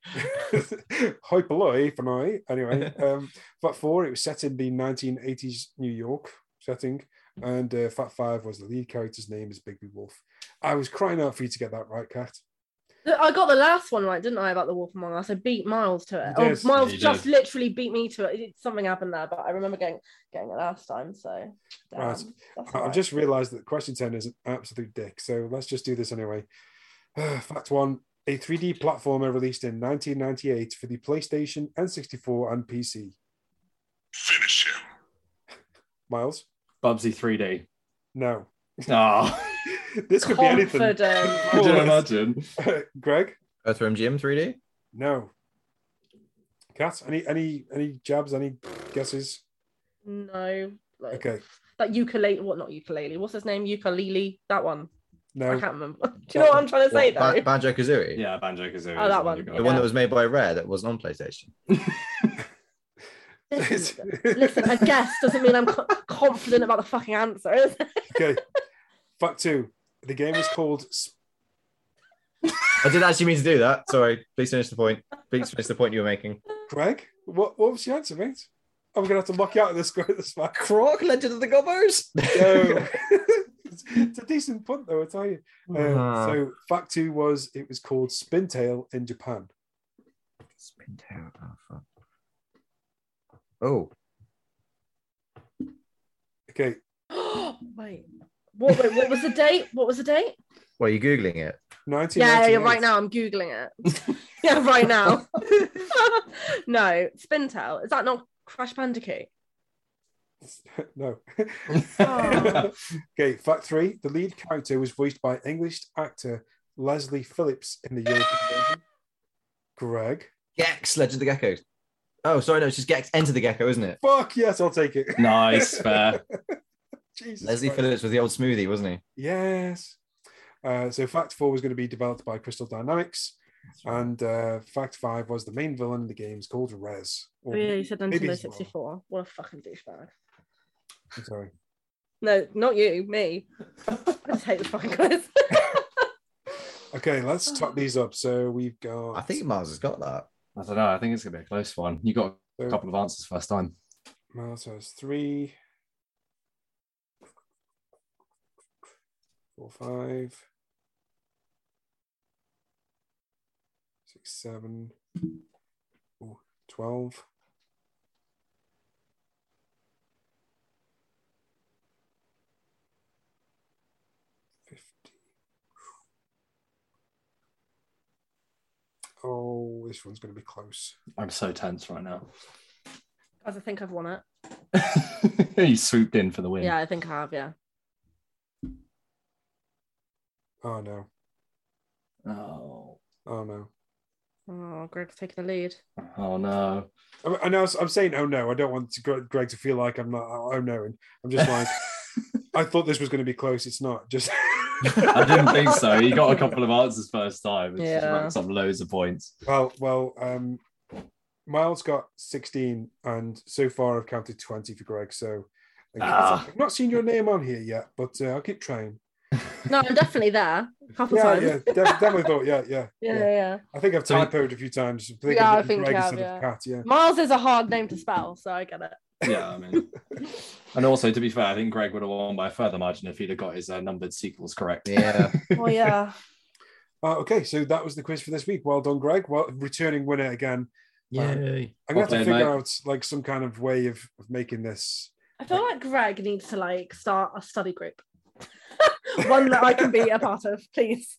Fenoy. Hoi polloi, Fenoy. Anyway, um, fact four, it was set in the 1980s New York setting. And uh, fact five was the lead character's name is Bigby Wolf. I was crying out for you to get that right, Kat. I got the last one right, didn't I, about the Wolf Among Us? I beat Miles to it. Oh. Miles You just did. literally beat me to it. It- Something happened there, but I remember getting getting it last time. So, damn, Right. I- I've right. just realised that question 10 is an absolute dick. So let's just do this anyway. Fact one a 3D platformer released in 1998 for the PlayStation, N64, and PC. Finish him. Miles? Bubsy 3D. No. Oh, this could be anything. Confident. could you imagine? Greg? Earthworm Jim 3D. No. Kat, any any any jabs, any guesses? no, like Okay. that ukulele. What not ukulele? What's his name? Ukulele. That one. No, I can't remember. Do you know what I'm trying to say though? Banjo Kazooie. Yeah, Banjo Kazooie. Oh, that one. The one that was made by Rare that wasn't on PlayStation. Listen, listen, a guess doesn't mean I'm confident about the fucking answer. Okay. Fact two. The game is called I didn't actually mean to do that. Sorry. Please finish the point. Please finish the point you were making. Greg. What what was the answer, mate? I'm gonna have to mock you out of this this fact. Croc, Legend of the Gobbos. No. it's, it's a decent punt though, I tell you. Uh. So fact two was it was called Spintail in Japan. Spin tail. Oh, fuck. Oh, Okay. wait. What, wait, what was the date? What was the date? well, you're googling it. 1998. Yeah, yeah, right now I'm googling it. yeah, right now. no, Spintail. Is that not Crash Bandicoot? no. Oh. okay, fact three: the lead character was voiced by English actor Leslie Phillips in the European version. Greg, Gex, Legend of the Geckos. Oh, sorry, no, it's just Gex Enter the Gecko, isn't it? fuck yes, I'll take it. nice, fair. Jesus Leslie Christ. Phillips was the old smoothie, wasn't he? Yes. Uh, so fact four was going to be developed by Crystal Dynamics, and uh, fact five was the main villain in the game is called Rez. Oh, yeah, you said maybe Nintendo it's not. 64. What a fucking douchebag. I'm sorry. No, not you, me. I just hate the fucking quiz. Okay, let's top these up. So we've got. I think Mars has got that. I don't know. I think it's gonna be a close one. You got a so couple of answers first time. Miles has three, four, five, six, seven, oh, 12. Oh, this one's going to be close. I'm so tense right now. Guys, I think I've won it. you swooped in for the win. Yeah, I think I have, yeah. Oh no! Oh, Oh no! Oh, Greg's taking the lead. oh no. I, I know I'm saying oh no. I don't want to, Gre- Greg to feel like I'm not oh no. And I'm just like I thought this was going to be close. It's not. Just I didn't think so. You got a couple of answers first time. It's just Yeah. racked up loads of points. well, well. Um, Miles got 16, and so far I've counted 20 for Greg. So Ah. I've not seen your name on here yet, but uh, I'll keep trying. No, I'm definitely there. A couple Yeah, times. yeah, def- definitely thought. Yeah, yeah, yeah, yeah, yeah. I think I've typoed a few times. I think Yeah, I've I think you Greg have, yeah. Kat. Yeah. Miles is a hard name to spell, so I get it. Yeah, I mean. and also, to be fair, I think Greg would have won by a further margin if he'd have got his uh, numbered sequels correct. Yeah. Oh yeah. Uh, okay, so that was the quiz for this week. Well done, Greg. Well, returning winner again. Yay. I'm gonna have to figure mate. out like some kind of way of, of making this. I feel like Greg needs to like start a study group. One that I can be a part of, please.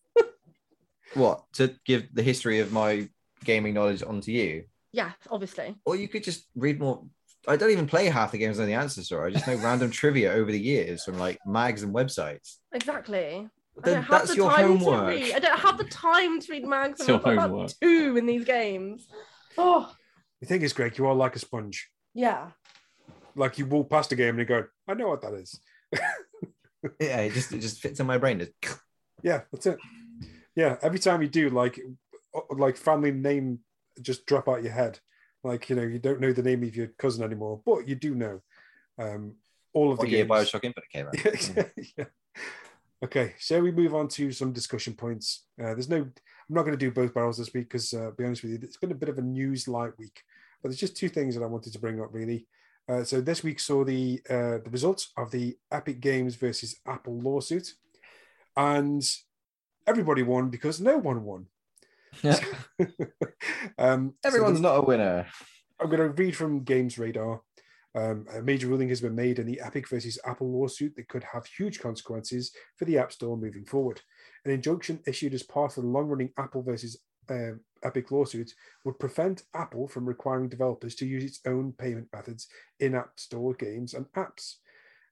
What? To give the history of my gaming knowledge onto you? Yeah, obviously. Or you could just read more. I don't even play half the games on the answers, or I just know random trivia over the years from like mags and websites. Exactly. I don't have that's the your time to homework. read. I don't have the time to read mags. It's and I've your got about homework. two in these games. Oh, The thing is, Greg, you are like a sponge. yeah. Like you walk past a game and you go, "I know what that is." Yeah, it just it just fits in my brain. Just- Yeah, that's it. Yeah, every time you do, like, like family name just drop out your head. Like you know, you don't know the name of your cousin anymore, but you do know um, all of What the year games. Bioshock Infinite came out? yeah. Okay, so we move on to some discussion points? Uh, there's no, I'm not going to do both barrels this week because, uh, be honest with you, it's been a bit of a news light week. But there's just two things that I wanted to bring up really. Uh, so this week saw the uh, the results of the Epic Games versus Apple lawsuit, and everybody won because no one won. um, so Everyone's not a winner. I'm going to read from Games Radar. Um, a major ruling has been made in the Epic versus Apple lawsuit that could have huge consequences for the App Store moving forward. An injunction issued as part of the long running Apple versus uh, Epic lawsuit would prevent Apple from requiring developers to use its own payment methods in App Store games and apps.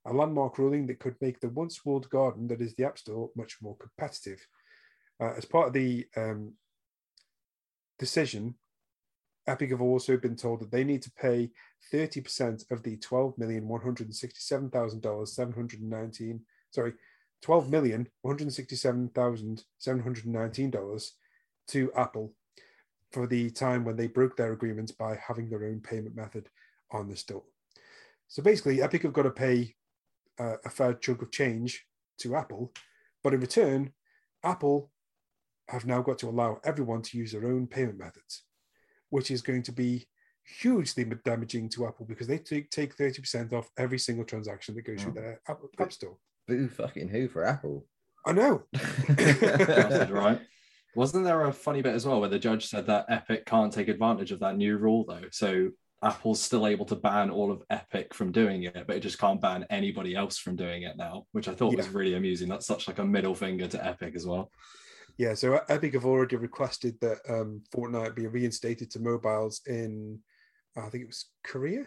A landmark ruling that could make the once walled garden that is the App Store much more competitive. Uh, as part of the um, decision, Epic have also been told that they need to pay 30% of the 12,167,719, sorry, $12,167,719 to Apple for the time when they broke their agreements by having their own payment method on the store. So basically, Epic have got to pay uh, a fair chunk of change to Apple, but in return, Apple have now got to allow everyone to use their own payment methods which is going to be hugely damaging to Apple because they take take thirty percent off every single transaction that goes through Oh. their app, app store. Boo fucking who for Apple? I know. Bastard, right? Wasn't there a funny bit as well where the judge said that Epic can't take advantage of that new rule though? So Apple's still able to ban all of Epic from doing it, but it just can't ban anybody else from doing it now, which I thought was really amusing. That's such like a middle finger to Epic as well. Yeah, so Epic have already requested that um, Fortnite be reinstated to mobiles in, I think it was Korea,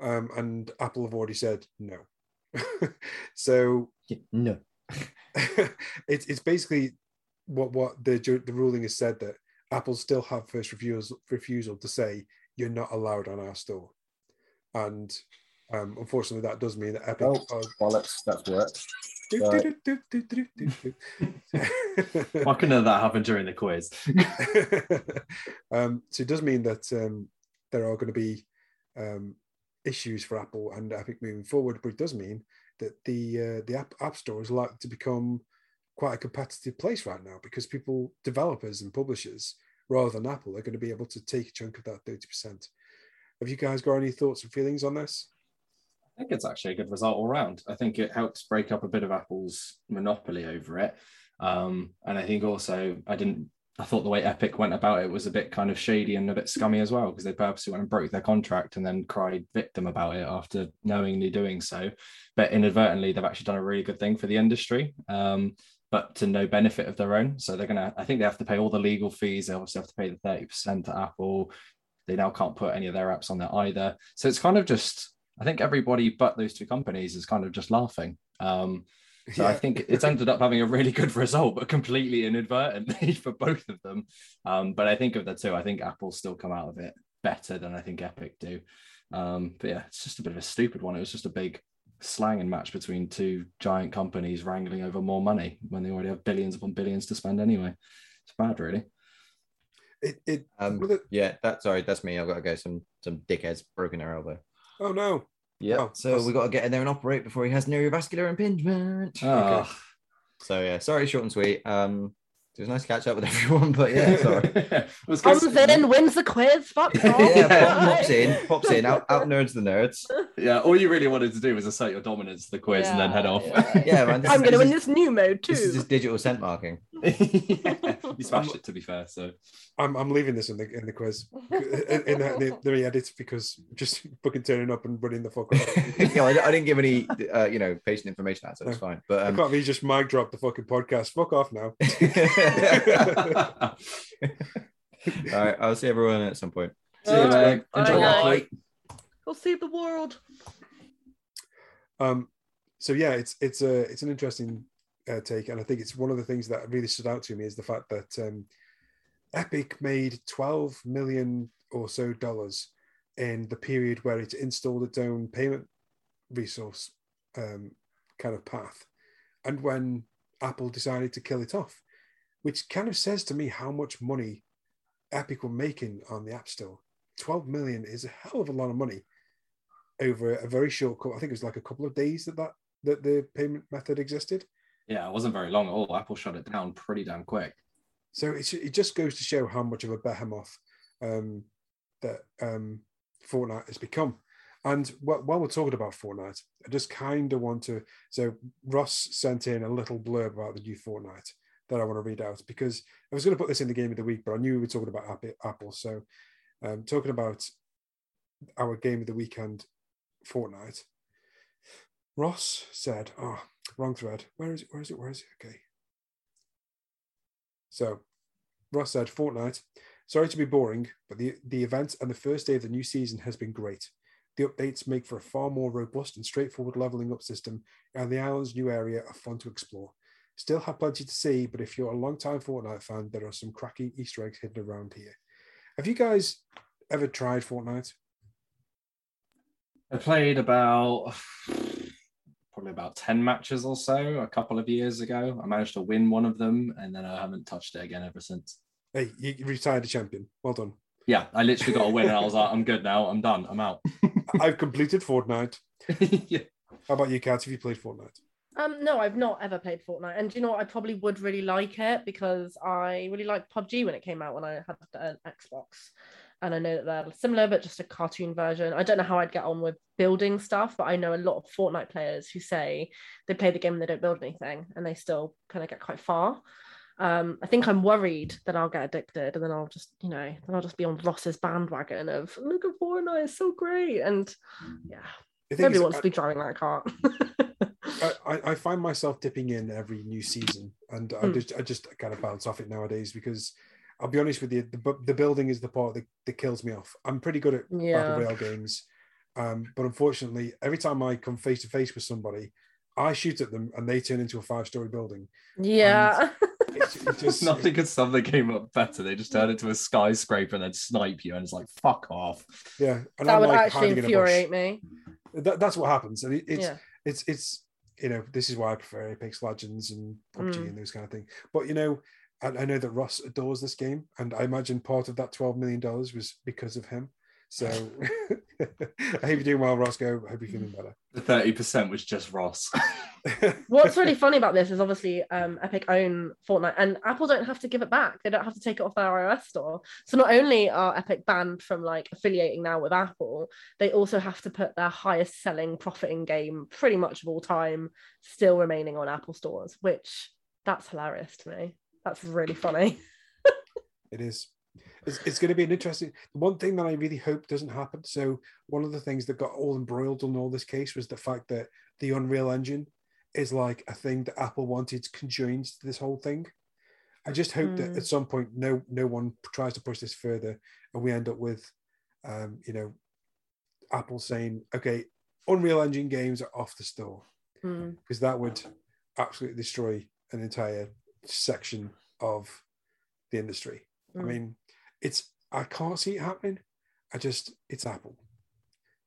um, and Apple have already said no. so No. it's it's basically what what the the ruling has said that Apple still have first refusal refusal to say you're not allowed on our store, and um, unfortunately that does mean that Epic. Oh, are- bollocks, that's worked. Why um, couldn't that happen during the quiz? um, so it does mean that um, there are going to be um, issues for Apple and I think moving forward, but it does mean that the uh, the app, app store is likely to become quite a competitive place right now because people, developers and publishers, rather than Apple, are going to be able to take a chunk of that thirty percent. Have you guys got any thoughts and feelings on this? Think it's actually a good result all round. I think it helps break up a bit of Apple's monopoly over it. Um, and I think also I didn't I thought the way Epic went about it was a bit kind of shady and a bit scummy as well, because they purposely went and broke their contract and then cried victim about it after knowingly doing so. But inadvertently, they've actually done a really good thing for the industry. Um, but to no benefit of their own. So they're gonna, I think they have to pay all the legal fees. They obviously have to pay the 30% to Apple. They now can't put any of their apps on there either. So it's kind of just I think everybody but those two companies is kind of just laughing. Um, so I think it's ended up having a really good result, but completely inadvertently for both of them. Um, but I think of the two, I think Apple still come out of it better than I think Epic do. Um, but yeah, it's just a bit of a stupid one. It was just a big slanging match between two giant companies wrangling over more money when they already have billions upon billions to spend anyway. It's bad, really. It, it, Um, it- yeah, that sorry, that's me. I've got to go. Some some dickheads broken their elbow. Oh no, Yeah. Oh, so that's- we got to get in there and operate before he has neurovascular impingement. Oh, So yeah, sorry, short and sweet. Um, it was nice to catch up with everyone, but yeah, sorry. It was good Comes seeing you. in, wins the quiz. Fuck off. yeah, pop, pops in, pops in, out, out nerds the nerds. Yeah, all you really wanted to do was assert your dominance to the quiz and then head off. yeah. Yeah, man. I'm is, going to this win this new mode too. This is just digital scent marking. Yeah, you smashed it to be fair. So I'm, I'm leaving this in the in the quiz in, in the, the, the edit because just fucking turning up and running the fuck off. you know, I, I didn't give any, uh, you know, patient information out, so it's fine. But I um, can't really just mic drop the fucking podcast. Fuck off now. all right, I'll see everyone at some point. See you, mate. Enjoy Bye. your week. Go save the world. Um, so yeah, it's it's a it's an interesting uh, take, and I think it's one of the things that really stood out to me is the fact that um, Epic made 12 million or so dollars in the period where it installed its own payment resource um, kind of path, and when Apple decided to kill it off, which kind of says to me how much money Epic were making on the App Store. 12 million is a hell of a lot of money over a very short I think it was like a couple of days that that, that the payment method existed. Yeah, it wasn't very long at all. Apple shut it down pretty damn quick. So it's, it just goes to show how much of a behemoth um, that um, Fortnite has become. And wh- while we're talking about Fortnite, I just kind of want to. So Ross sent in a little blurb about the new Fortnite that I want to read out because I was going to put this in the game of the week, but I knew we were talking about Apple. So um, talking about our game of the weekend, Fortnite. Ross said, "Oh, wrong thread. Where is it? Where is it? Where is it? Okay." So Ross said, Fortnite, sorry to be boring, but the, the event and the first day of the new season has been great. The updates make for a far more robust and straightforward leveling up system, and the island's new area are fun to explore. Still have plenty to see, but if you're a long-time Fortnite fan, there are some cracking Easter eggs hidden around here. Have you guys ever tried Fortnite? I played about probably about 10 matches or so a couple of years ago. I managed to win one of them and then I haven't touched it again ever since. Hey, you you retired a champion. Well done. Yeah, I literally got a win and I was like, I'm good now. I'm done. I'm out. I've completed Fortnite. yeah. How about you, Kat? Have you played Fortnite? Um, no, I've not ever played Fortnite, and do you know what? I probably would really like it because I really liked PUBG when it came out when I had an Xbox, and I know that they're similar, but just a cartoon version. I don't know how I'd get on with building stuff, but I know a lot of Fortnite players who say they play the game and they don't build anything, and they still kind of get quite far. Um, I think I'm worried that I'll get addicted, and then I'll just, you know, then I'll just be on Ross's bandwagon of look at Fortnite, it's so great, and yeah, The thing nobody wants to be driving that car. I, I- I find myself dipping in every new season, and I Hmm. just I just kind of bounce off it nowadays because I'll be honest with you, the, the building is the part that, that kills me off. I'm pretty good at battle royale games, Um, but unfortunately, every time I come face to face with somebody, I shoot at them and they turn into a five story building. Yeah. It's, it just, Nothing could sum the game up better. They just turn into a skyscraper and then snipe you, and it's like fuck off. yeah. And that I'm would like actually hiding in infuriate me. That, that's what happens. And it, it's yeah. it's it's you know this is why I prefer Apex Legends and PUBG Mm. and those kind of thing. But you know, I, I know that Ross adores this game, and I imagine part of that twelve million dollars was because of him. So I hope you're doing well, Rossko. I hope you're feeling better. The thirty percent was just Ross. What's really funny about this is obviously um, Epic own Fortnite, and Apple don't have to give it back. They don't have to take it off their iOS store. So not only are Epic banned from like affiliating now with Apple, they also have to put their highest selling profiting game, pretty much of all time, still remaining on Apple stores. Which that's hilarious to me. That's really funny. It is. It's, it's going to be an interesting. One thing that I really hope doesn't happen. So one of the things that got all embroiled in all this case was the fact that the Unreal Engine is like a thing that Apple wanted conjoined to this whole thing. I just hope that Mm. at some point no no one tries to push this further and we end up with, um, you know, Apple saying, okay, Unreal Engine games are off the store Mm. because that would absolutely destroy an entire section of the industry. I Mm. mean, it's I can't see it happening. I just it's Apple.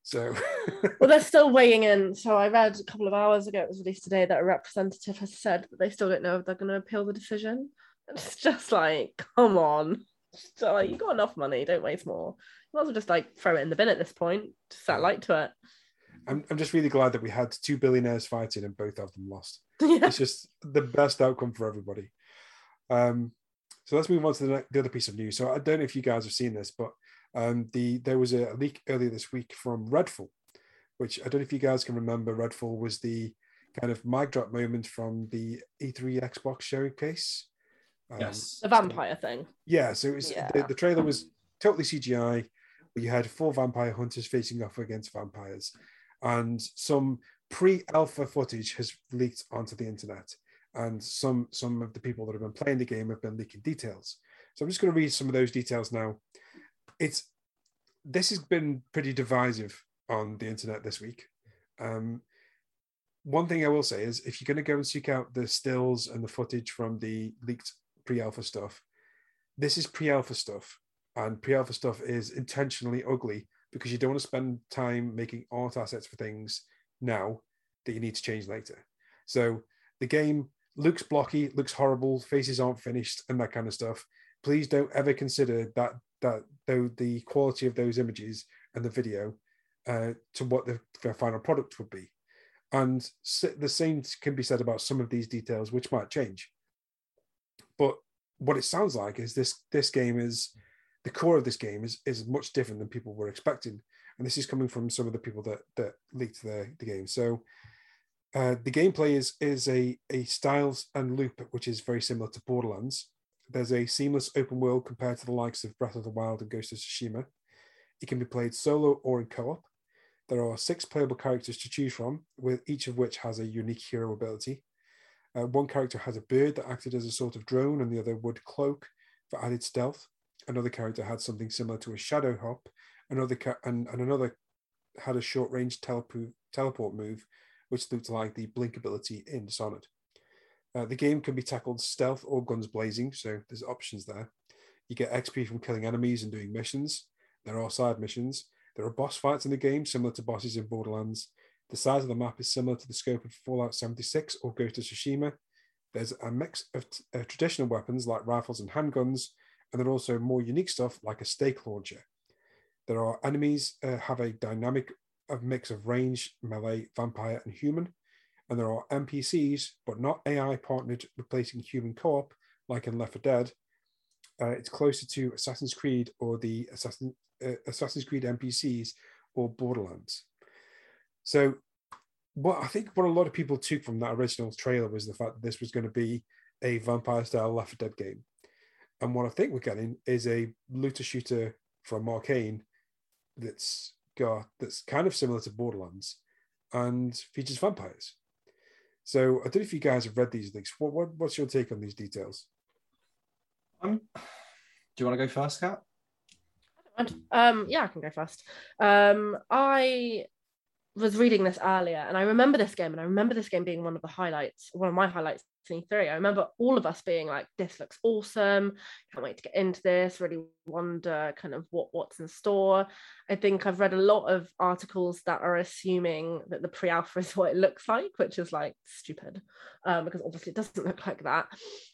So Well, they're still weighing in. So I read a couple of hours ago, it was released today, that a representative has said that they still don't know if they're going to appeal the decision. It's just like, come on. so like, you got enough money, don't waste more. You might as well just like throw it in the bin at this point. Just set light to I'm I'm just really glad that we had two billionaires fighting and both of them lost. yeah. It's just the best outcome for everybody. Um, so let's move on to the, ne- the other piece of news. So I don't know if you guys have seen this, but um, the there was a leak earlier this week from Redfall, which I don't know if you guys can remember. Redfall was the kind of mic drop moment from the E3 Xbox showcase. Um, Yes. The vampire thing. Yeah, so it was, Yeah. the, the trailer was totally CGI, but you had four vampire hunters facing off against vampires, and some pre-alpha footage has leaked onto the internet, and some some of the people that have been playing the game have been leaking details. So I'm just going to read some of those details now. It's this has been pretty divisive on the internet this week. Um, one thing I will say is if you're going to go and seek out the stills and the footage from the leaked pre-alpha stuff, this is pre-alpha stuff, and pre-alpha stuff is intentionally ugly because you don't want to spend time making art assets for things now that you need to change later. So the game looks blocky, looks horrible, faces aren't finished, and that kind of stuff. Please don't ever consider that that though the quality of those images and the video uh, to what the, the final product would be. And the same can be said about some of these details, which might change. But what it sounds like is this this game is the core of this game is is much different than people were expecting, and this is coming from some of the people that that leaked the the game. So. Uh, the gameplay is is a a styles and loop which is very similar to Borderlands. There's a seamless open world compared to the likes of Breath of the Wild and Ghost of Tsushima. It can be played solo or in co-op. There are six playable characters to choose from, with each of which has a unique hero ability. Uh, one character has a bird that acted as a sort of drone, and the other would cloak for added stealth. Another character had something similar to a shadow hop. Another ca- and, and another had a short range telepo- teleport move, which looked like the blink ability in Dishonored. Uh, the game can be tackled stealth or guns blazing, so there's options there. You get XP from killing enemies and doing missions. There are side missions. There are boss fights in the game, similar to bosses in Borderlands. The size of the map is similar to the scope of Fallout 76 or Ghost of Tsushima. There's a mix of t- uh, traditional weapons like rifles and handguns, and then also more unique stuff like a stake launcher. There are enemies uh, have a dynamic of mix of range, melee, vampire, and human, and there are NPCs, but not AI partnered, replacing human co-op like in Left 4 Dead. Uh, it's closer to Assassin's Creed or the Assassin, uh, Assassin's Creed NPCs or Borderlands. So, what I think what a lot of people took from that original trailer was the fact that this was going to be a vampire-style Left 4 Dead game, and what I think we're getting is a looter shooter from Arkane that's got that's kind of similar to Borderlands and features vampires. So I don't know if you guys have read these leaks. What, what what's your take on these details? Um, do you want to go first, Kat? And, Um, yeah, I can go first. Um, I was reading this earlier, and I remember this game, and I remember this game being one of the highlights, one of my highlights E3. I remember all of us being like, "This looks awesome! Can't wait to get into this." Really wonder kind of what what's in store. I think I've read a lot of articles that are assuming that the pre-alpha is what it looks like, which is like stupid, um, because obviously it doesn't look like that.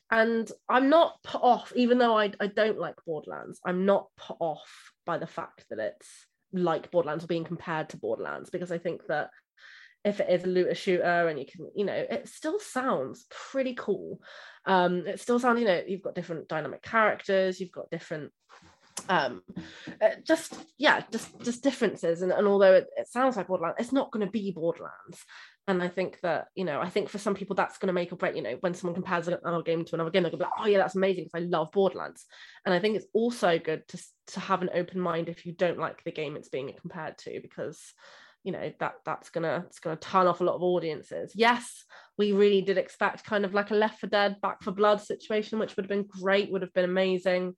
And I'm not put off, even though I, I don't like Borderlands, I'm not put off by the fact that it's like Borderlands or being compared to Borderlands, because I think that if it is a looter shooter and you can, you know, it still sounds pretty cool. Um, it still sounds, you know, you've got different dynamic characters, you've got different um uh, just yeah just just differences. And, and although it, it sounds like borderlands it's not going to be borderlands. And i think that you know i think for some people that's going to make or break you know when someone compares another game to another game they're going to be like oh yeah that's amazing because i love borderlands. And i think it's also good to to have an open mind if you don't like the game it's being compared to because you know that that's gonna it's gonna turn off a lot of audiences yes we really did expect kind of like a Left 4 Dead Back 4 Blood situation which would have been great would have been amazing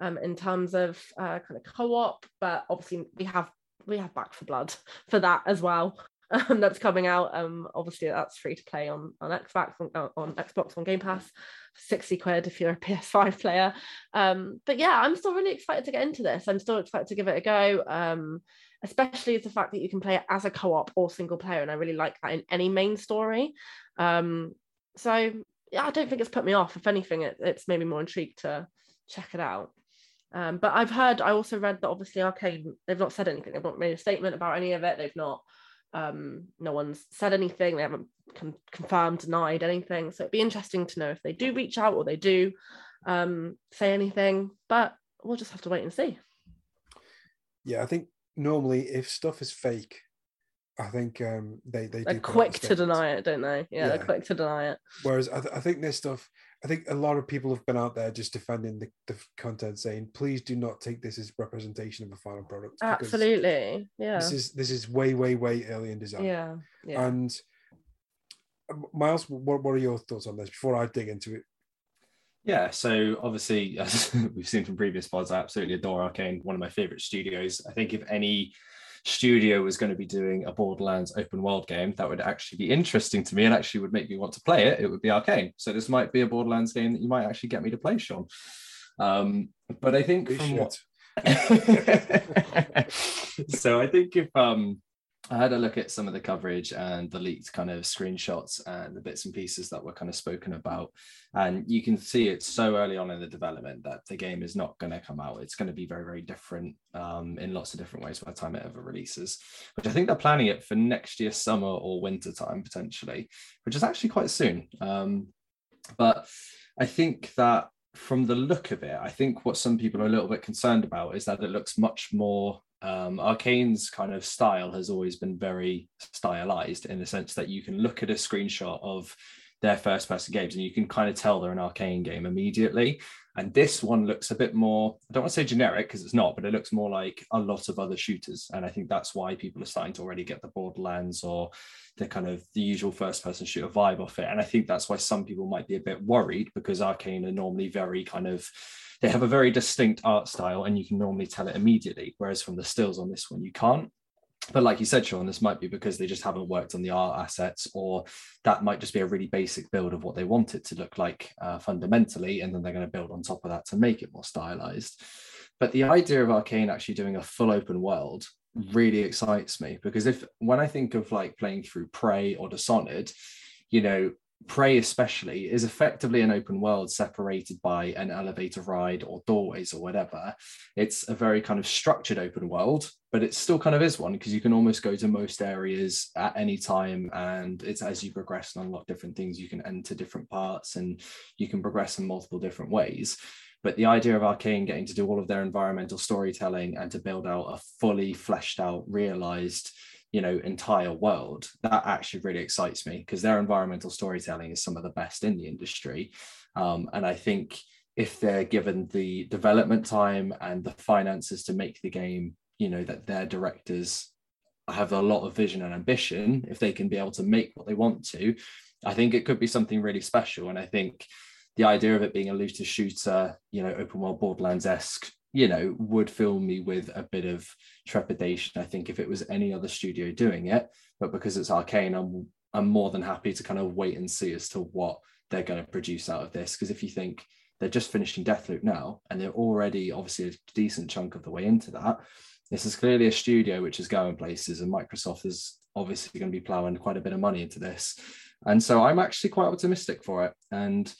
um, in terms of uh, kind of co-op, but obviously we have we have Back 4 Blood for that as well. Um, that's coming out. Um, obviously that's free to play on on Xbox on, on Xbox on Game Pass, sixty quid if you're a PS5 player. Um, but yeah, I'm still really excited to get into this. I'm still excited to give it a go. Um, especially is the fact that you can play it as a co-op or single player, and I really like that in any main story. Um, so yeah, I don't think it's put me off. If anything, it, it's made me more intrigued to check it out. Um, but I've heard, I also read that obviously Arkane, they've not said anything. They've not made a statement about any of it. They've not, um, no one's said anything. They haven't con- confirmed, denied anything. So it'd be interesting to know if they do reach out or they do um, say anything. But we'll just have to wait and see. Yeah, I think normally if stuff is fake, I think um, they they They're do quick to deny it, don't they? Yeah, they're quick to deny it. Whereas I, th- I think this stuff, I think a lot of people have been out there just defending the, the content, saying, "Please do not take this as representation of a final product." Absolutely. Yeah. This is this is way, way, way early in design. Yeah. Yeah. And um, Miles, what, what are your thoughts on this before I dig into it? Yeah, so obviously, as we've seen from previous pods, I absolutely adore Arkane, one of my favorite studios. I think if any studio was going to be doing a Borderlands open world game that would actually be interesting to me and actually would make me want to play it, it would be Arkane. So this might be a Borderlands game that you might actually get me to play, Sean. Um, but I think what so I think if um I had a look at some of the coverage and the leaked kind of screenshots and the bits and pieces that were kind of spoken about. And you can see it's so early on in the development that the game is not going to come out. It's going to be very, very different um, in lots of different ways by the time it ever releases, which I think they're planning it for next year, summer or winter time potentially, which is actually quite soon. Um, but I think that from the look of it, I think what some people are a little bit concerned about is that it looks much more. Um, Arkane's kind of style has always been very stylized in the sense that you can look at a screenshot of their first person games and you can kind of tell they're an Arkane game immediately. And this one looks a bit more, I don't want to say generic because it's not, but it looks more like a lot of other shooters. And I think that's why people are starting to already get the Borderlands or the kind of the usual first person shooter vibe off it. And I think that's why some people might be a bit worried because Arcane are normally very kind of they have a very distinct art style and you can normally tell it immediately. Whereas from the stills on this one, you can't. But like you said, Sean, this might be because they just haven't worked on the art assets, or that might just be a really basic build of what they want it to look like uh, fundamentally. And then they're going to build on top of that to make it more stylized. But the idea of Arkane actually doing a full open world really excites me because if when I think of like playing through Prey or Dishonored, you know, Prey especially is effectively an open world separated by an elevator ride or doorways or whatever. It's a very kind of structured open world, but it still kind of is one because you can almost go to most areas at any time. And it's as you progress and unlock different things, you can enter different parts and you can progress in multiple different ways. But the idea of Arkane getting to do all of their environmental storytelling and to build out a fully fleshed out, realized you know entire world that actually really excites me because their environmental storytelling is some of the best in the industry. Um, and i think if they're given the development time and the finances to make the game you know that their directors have a lot of vision and ambition if they can be able to make what they want to i think it could be something really special. And i think the idea of it being a looter shooter you know open world borderlands-esque you know, would fill me with a bit of trepidation. I think if it was any other studio doing it, but because it's Arkane, I'm I'm more than happy to kind of wait and see as to what they're going to produce out of this. Because if you think they're just finishing Deathloop now, and they're already obviously a decent chunk of the way into that, this is clearly a studio which is going places, and Microsoft is obviously going to be plowing quite a bit of money into this. And so I'm actually quite optimistic for it. And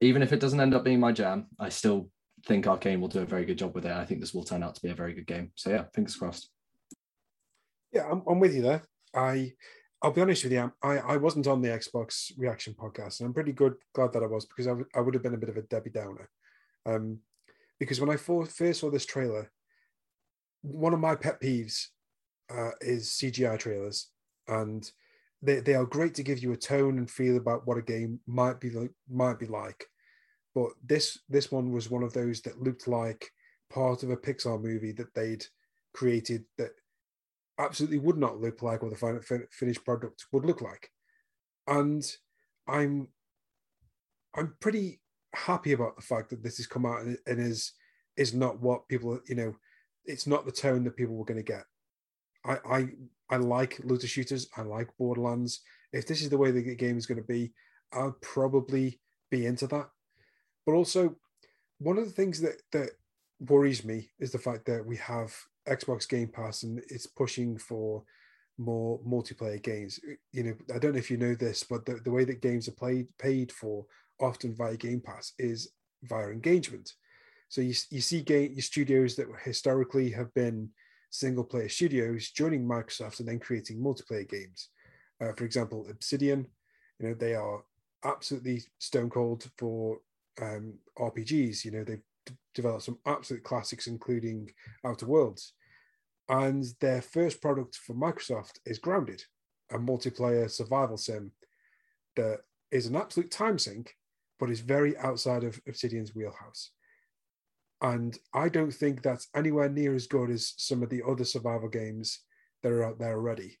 even if it doesn't end up being my jam, I still think Arkane will do a very good job with it. I think this will turn out to be a very good game. So yeah, fingers crossed. Yeah, I'm, I'm with you there. I I'll be honest with you, I, I wasn't on the Xbox reaction podcast, and I'm pretty good glad that I was because I, w- I would have been a bit of a Debbie Downer. Um, because when I first saw this trailer, one of my pet peeves uh, is CGI trailers, and they, they are great to give you a tone and feel about what a game might be like, might be like. But this this one was one of those that looked like part of a Pixar movie that they'd created that absolutely would not look like what the final finished product would look like. And I'm I'm pretty happy about the fact that this has come out and, and is is not what people you know it's not the tone that people were going to get. I I I like looter shooters. I like Borderlands. If this is the way the game is going to be, I'll probably be into that. But also, one of the things that that worries me is the fact that we have Xbox Game Pass and it's pushing for more multiplayer games. You know, I don't know if you know this, but the, the way that games are played paid for often via Game Pass is via engagement. So you, you see game studios that historically have been single player studios joining Microsoft and then creating multiplayer games. Uh, for example, Obsidian, you know, they are absolutely stone cold for um, RPGs. You know, they've d- developed some absolute classics, including Outer Worlds. And their first product for Microsoft is Grounded, a multiplayer survival sim that is an absolute time sink, but is very outside of Obsidian's wheelhouse. And I don't think that's anywhere near as good as some of the other survival games that are out there already.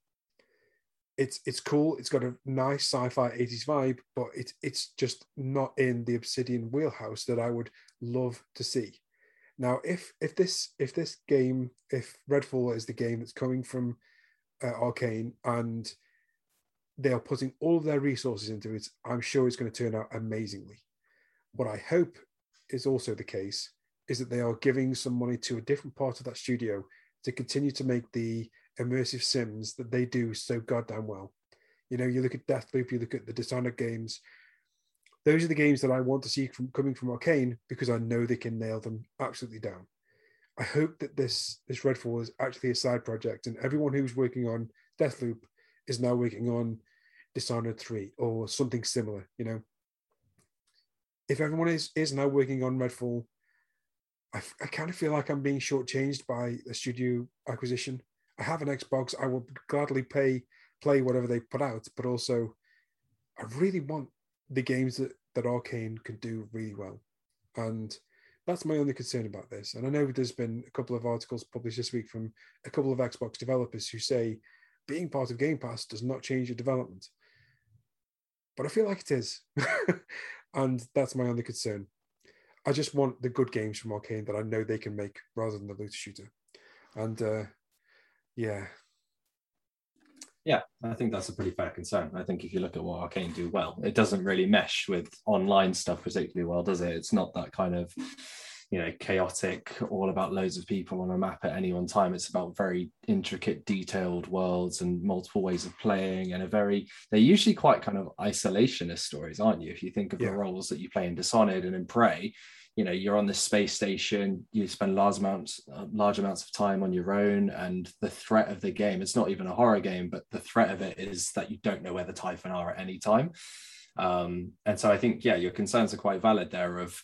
It's it's cool. It's got a nice sci-fi 80s vibe, but it's it's just not in the Obsidian wheelhouse that I would love to see. Now, if if this if this game, if Redfall is the game that's coming from uh, Arkane and they are putting all of their resources into it, I'm sure it's going to turn out amazingly. What I hope is also the case is that they are giving some money to a different part of that studio to continue to make the immersive sims that they do so goddamn well. You know, you look at Deathloop, you look at the Dishonored games. Those are the games that I want to see from coming from Arkane because I know they can nail them absolutely down. I hope that this this Redfall is actually a side project, and everyone who's working on Deathloop is now working on Dishonored 3 or something similar, you know. If everyone is is now working on Redfall, I, I kind of feel like I'm being shortchanged by a studio acquisition. I have an Xbox. I will gladly pay play whatever they put out, but also I really want the games that, that Arkane can do really well. And that's my only concern about this. And I know there's been a couple of articles published this week from a couple of Xbox developers who say being part of Game Pass does not change your development. But I feel like it is. and that's my only concern. I just want the good games from Arkane that I know they can make rather than the looter shooter. And uh, yeah. Yeah, I think that's a pretty fair concern. I think if you look at what Arkane do well, it doesn't really mesh with online stuff particularly well, does it? It's not that kind of you know chaotic all about loads of people on a map at any one time it's about very intricate detailed worlds and multiple ways of playing and a very they're usually quite kind of isolationist stories aren't you if you think of yeah. the roles that you play in dishonored and in prey you know you're on this space station you spend large amounts uh, large amounts of time on your own and the threat of the game it's not even a horror game but the threat of it is that you don't know where the typhon are at any time um, and so i think yeah your concerns are quite valid there of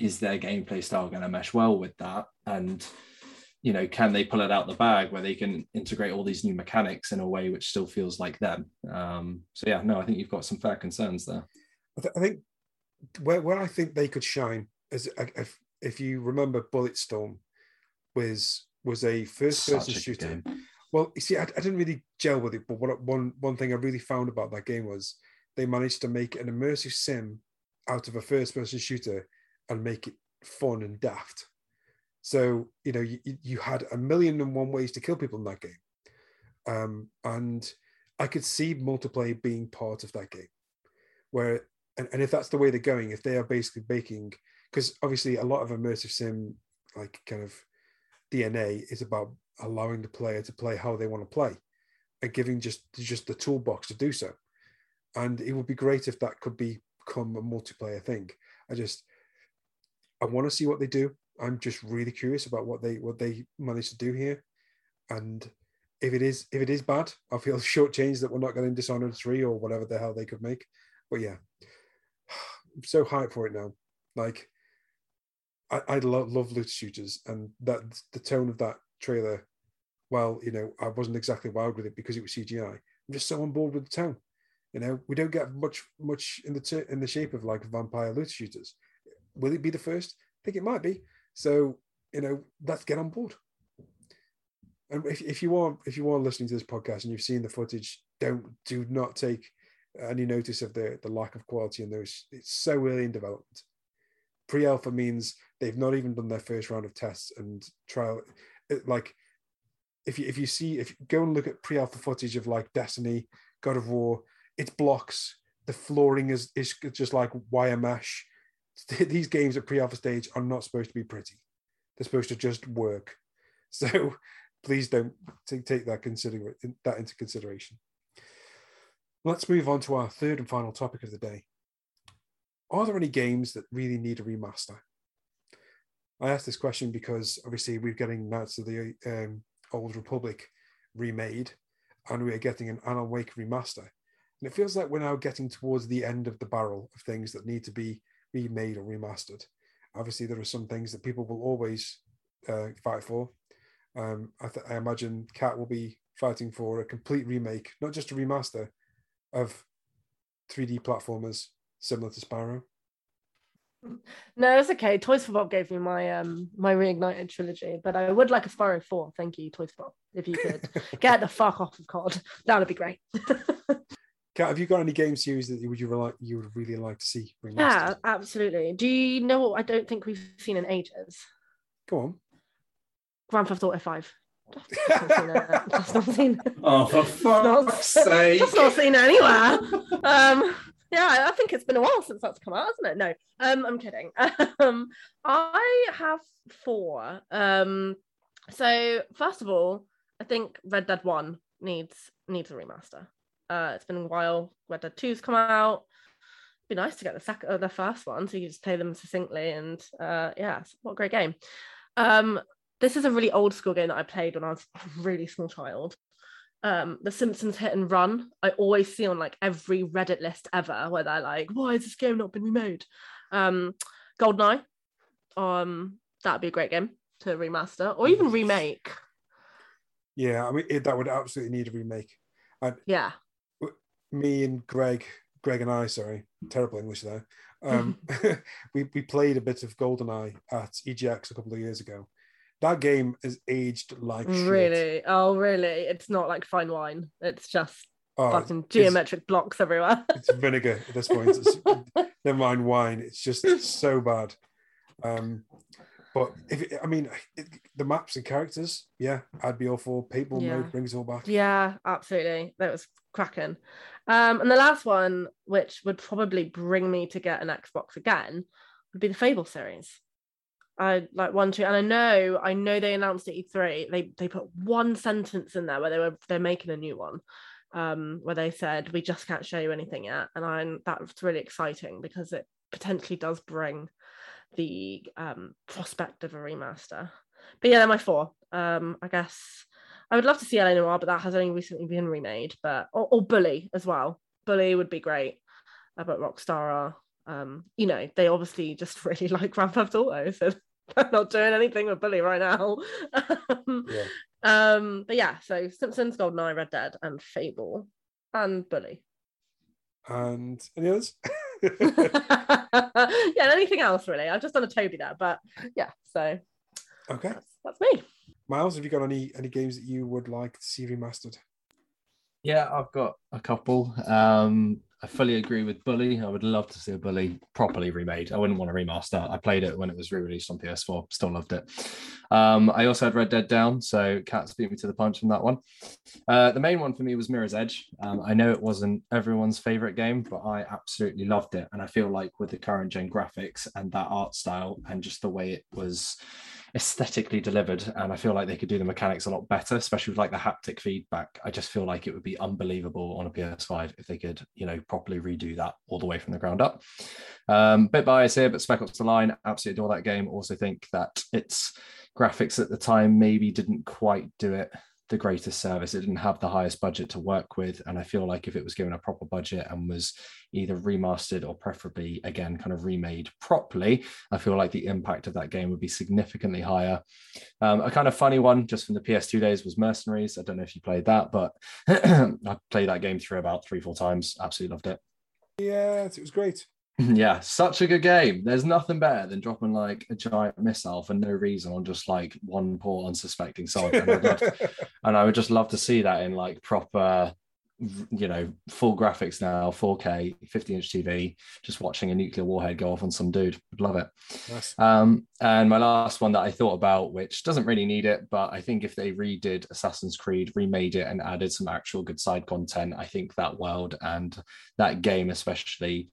is their gameplay style going to mesh well with that? And you know, can they pull it out the bag where they can integrate all these new mechanics in a way which still feels like them? Um, so yeah, no, I think you've got some fair concerns there. I, th- I think where where I think they could shine is if if you remember Bulletstorm was was a first person shooter. Well, you see, I, I, didn't really gel with it, but what one one thing I really found about that game was they managed to make an immersive sim out of a first person shooter and make it fun and daft. So you know, you, you had a million and one ways to kill people in that game, um, and I could see multiplayer being part of that game, where and, and if that's the way they're going, if they are basically making, because obviously a lot of immersive sim like kind of DNA is about allowing the player to play how they want to play, and giving just just the toolbox to do so, and it would be great if that could be, become a multiplayer thing. I just I want to see what they do. I'm just really curious about what they what they manage to do here, and if it is if it is bad, I feel shortchanged that we're not getting Dishonored three or whatever the hell they could make. But yeah, I'm so hyped for it now. Like, I, I love love loot shooters, and that the tone of that trailer. Well, you know, I wasn't exactly wild with it because it was CGI. I'm just so on board with the tone. You know, we don't get much much in the t- in the shape of like vampire loot shooters. Will it be the first? I think it might be. So you know, let's get on board. And if, if you are if you are listening to this podcast and you've seen the footage, don't do not take any notice of the the lack of quality in those. It's so early in development. Pre-alpha means they've not even done their first round of tests and trial. It, like, if you if you see if you go and look at pre-alpha footage of like Destiny, God of War, it's blocks. The flooring is is just like wire mesh. These games at pre-alpha stage are not supposed to be pretty. They're supposed to just work. So please don't take, take that consider that into consideration. Let's move on to our third and final topic of the day. Are there any games that really need a remaster? I asked this question because obviously we're getting Knights of the um, Old Republic remade, and we are getting an Alan Wake remaster. And it feels like we're now getting towards the end of the barrel of things that need to be remade or remastered. Obviously, there are some things that people will always uh, fight for. Um, I, th- I imagine Kat will be fighting for a complete remake, not just a remaster of 3D platformers similar to Spyro. No, it's okay. Toys for Bob gave me my um my reignited trilogy, but I would like a Spyro 4. Thank you, Toys for Bob. If you could get the fuck off of COD, that would be great. Kat, have you got any game series that you would you like you would really like to see remastered? yeah, absolutely. Do you know what I don't think we've seen in ages? Go on. Grand Theft Auto 5. Just not seen it. Just not seen it. Oh, for Not- fuck's sake! Just not seen it anywhere. Um, yeah, I think it's been a while since that's come out, hasn't it? No, um, I'm kidding. Um, I have four. Um, so first of all, I think Red Dead One needs needs a remaster. Uh, it's been a while. Red Dead Two's come out. It'd Be nice to get the second, uh, the first one, so you just play them succinctly. And uh, yeah, what a great game. Um, this is a really old school game that I played when I was a really small child. Um, the Simpsons Hit and Run. I always see on like every Reddit list ever where they're like, "Why has this game not been remade?" Um, Goldeneye. Um, that'd be a great game to remaster or even remake. Yeah, I mean it, that would absolutely need a remake. Yeah. Me and Greg, Greg and I, sorry, terrible English there. Um, we we played a bit of GoldenEye at EGX a couple of years ago. That game is aged like shit. Really? Oh, really? It's not like fine wine. It's just Oh, fucking geometric blocks everywhere. it's vinegar at this point. It's, never mind wine. It's just so bad. Um, but if it, I mean it, the maps and characters, yeah, I'd be all for People Yeah. mode brings it all back. Yeah, absolutely. That was cracking. Um, and the last one, which would probably bring me to get an Xbox again, would be the Fable series. I like one, two, and I know, I know they announced at E3. They they put one sentence in there where they were they're making a new one, um, where they said we just can't show you anything yet, and I that was really exciting because it potentially does bring the um prospect of a remaster. But yeah, they're my four. Um, I guess I would love to see LA Noire, but that has only recently been remade. But or, or Bully as well. Bully would be great. Uh, but Rockstar are, um, you know, they obviously just really like Grand Theft Auto, so they're not doing anything with Bully right now. um, Yeah. um, but yeah, so Simpsons, GoldenEye, Red Dead, and Fable, and Bully. And any others? yeah, and anything else really? I've just done a Toby there, but yeah, so okay. that's, that's me. Miles, have you got any any games that you would like to see remastered? Yeah, I've got a couple. Um, I fully agree with Bully. I would love to see a Bully properly remade. I wouldn't want to remaster. I played it when it was re-released on PS4. Still loved it. Um, I also had Red Dead down, so Kat's beat me to the punch from that one. Uh, the main one for me was Mirror's Edge. Um, I know it wasn't everyone's favorite game, but I absolutely loved it, and I feel like with the current gen graphics and that art style and just the way it was aesthetically delivered and i feel like they could do the mechanics a lot better especially with like the haptic feedback. I just feel like it would be unbelievable on a ps5 if they could you know properly redo that all the way from the ground up. Um bit biased here but spec ops the line absolutely adore that game. Also think that its graphics at the time maybe didn't quite do it the greatest service. It didn't have the highest budget to work with. And I feel like if it was given a proper budget and was either remastered or preferably, again, kind of remade properly, I feel like the impact of that game would be significantly higher. Um, a kind of funny one just from the PS2 days was Mercenaries. I don't know if you played that, but I played that game through about three, four times. Absolutely loved it. Yeah, it was great. Yeah, such a good game. There's nothing better than dropping like a giant missile for no reason on just like one poor unsuspecting soldier. And, I'd love to- and I would just love to see that in like proper, you know, full graphics now, 4K, 50 inch TV, just watching a nuclear warhead go off on some dude. Would love it. Nice. Um, and my last one that I thought about, which doesn't really need it, but I think if they redid Assassin's Creed, remade it, and added some actual good side content, I think that world and that game, especially,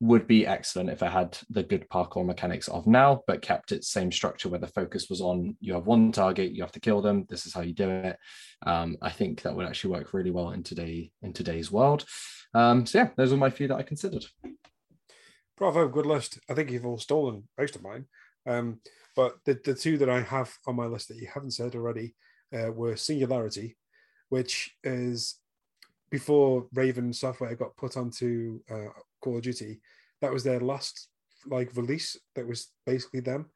would be excellent if it had the good parkour mechanics of now, but kept its same structure where the focus was on you have one target, you have to kill them. This is how you do it. Um, I think that would actually work really well in today in today's world. Um, so yeah, those are my few that I considered. Bravo, good list. I think you've all stolen most of mine. Um, but the, the two that I have on my list that you haven't said already uh, were Singularity, which is before Raven Software got put onto uh, Call of Duty. That was their last like release. That was basically them,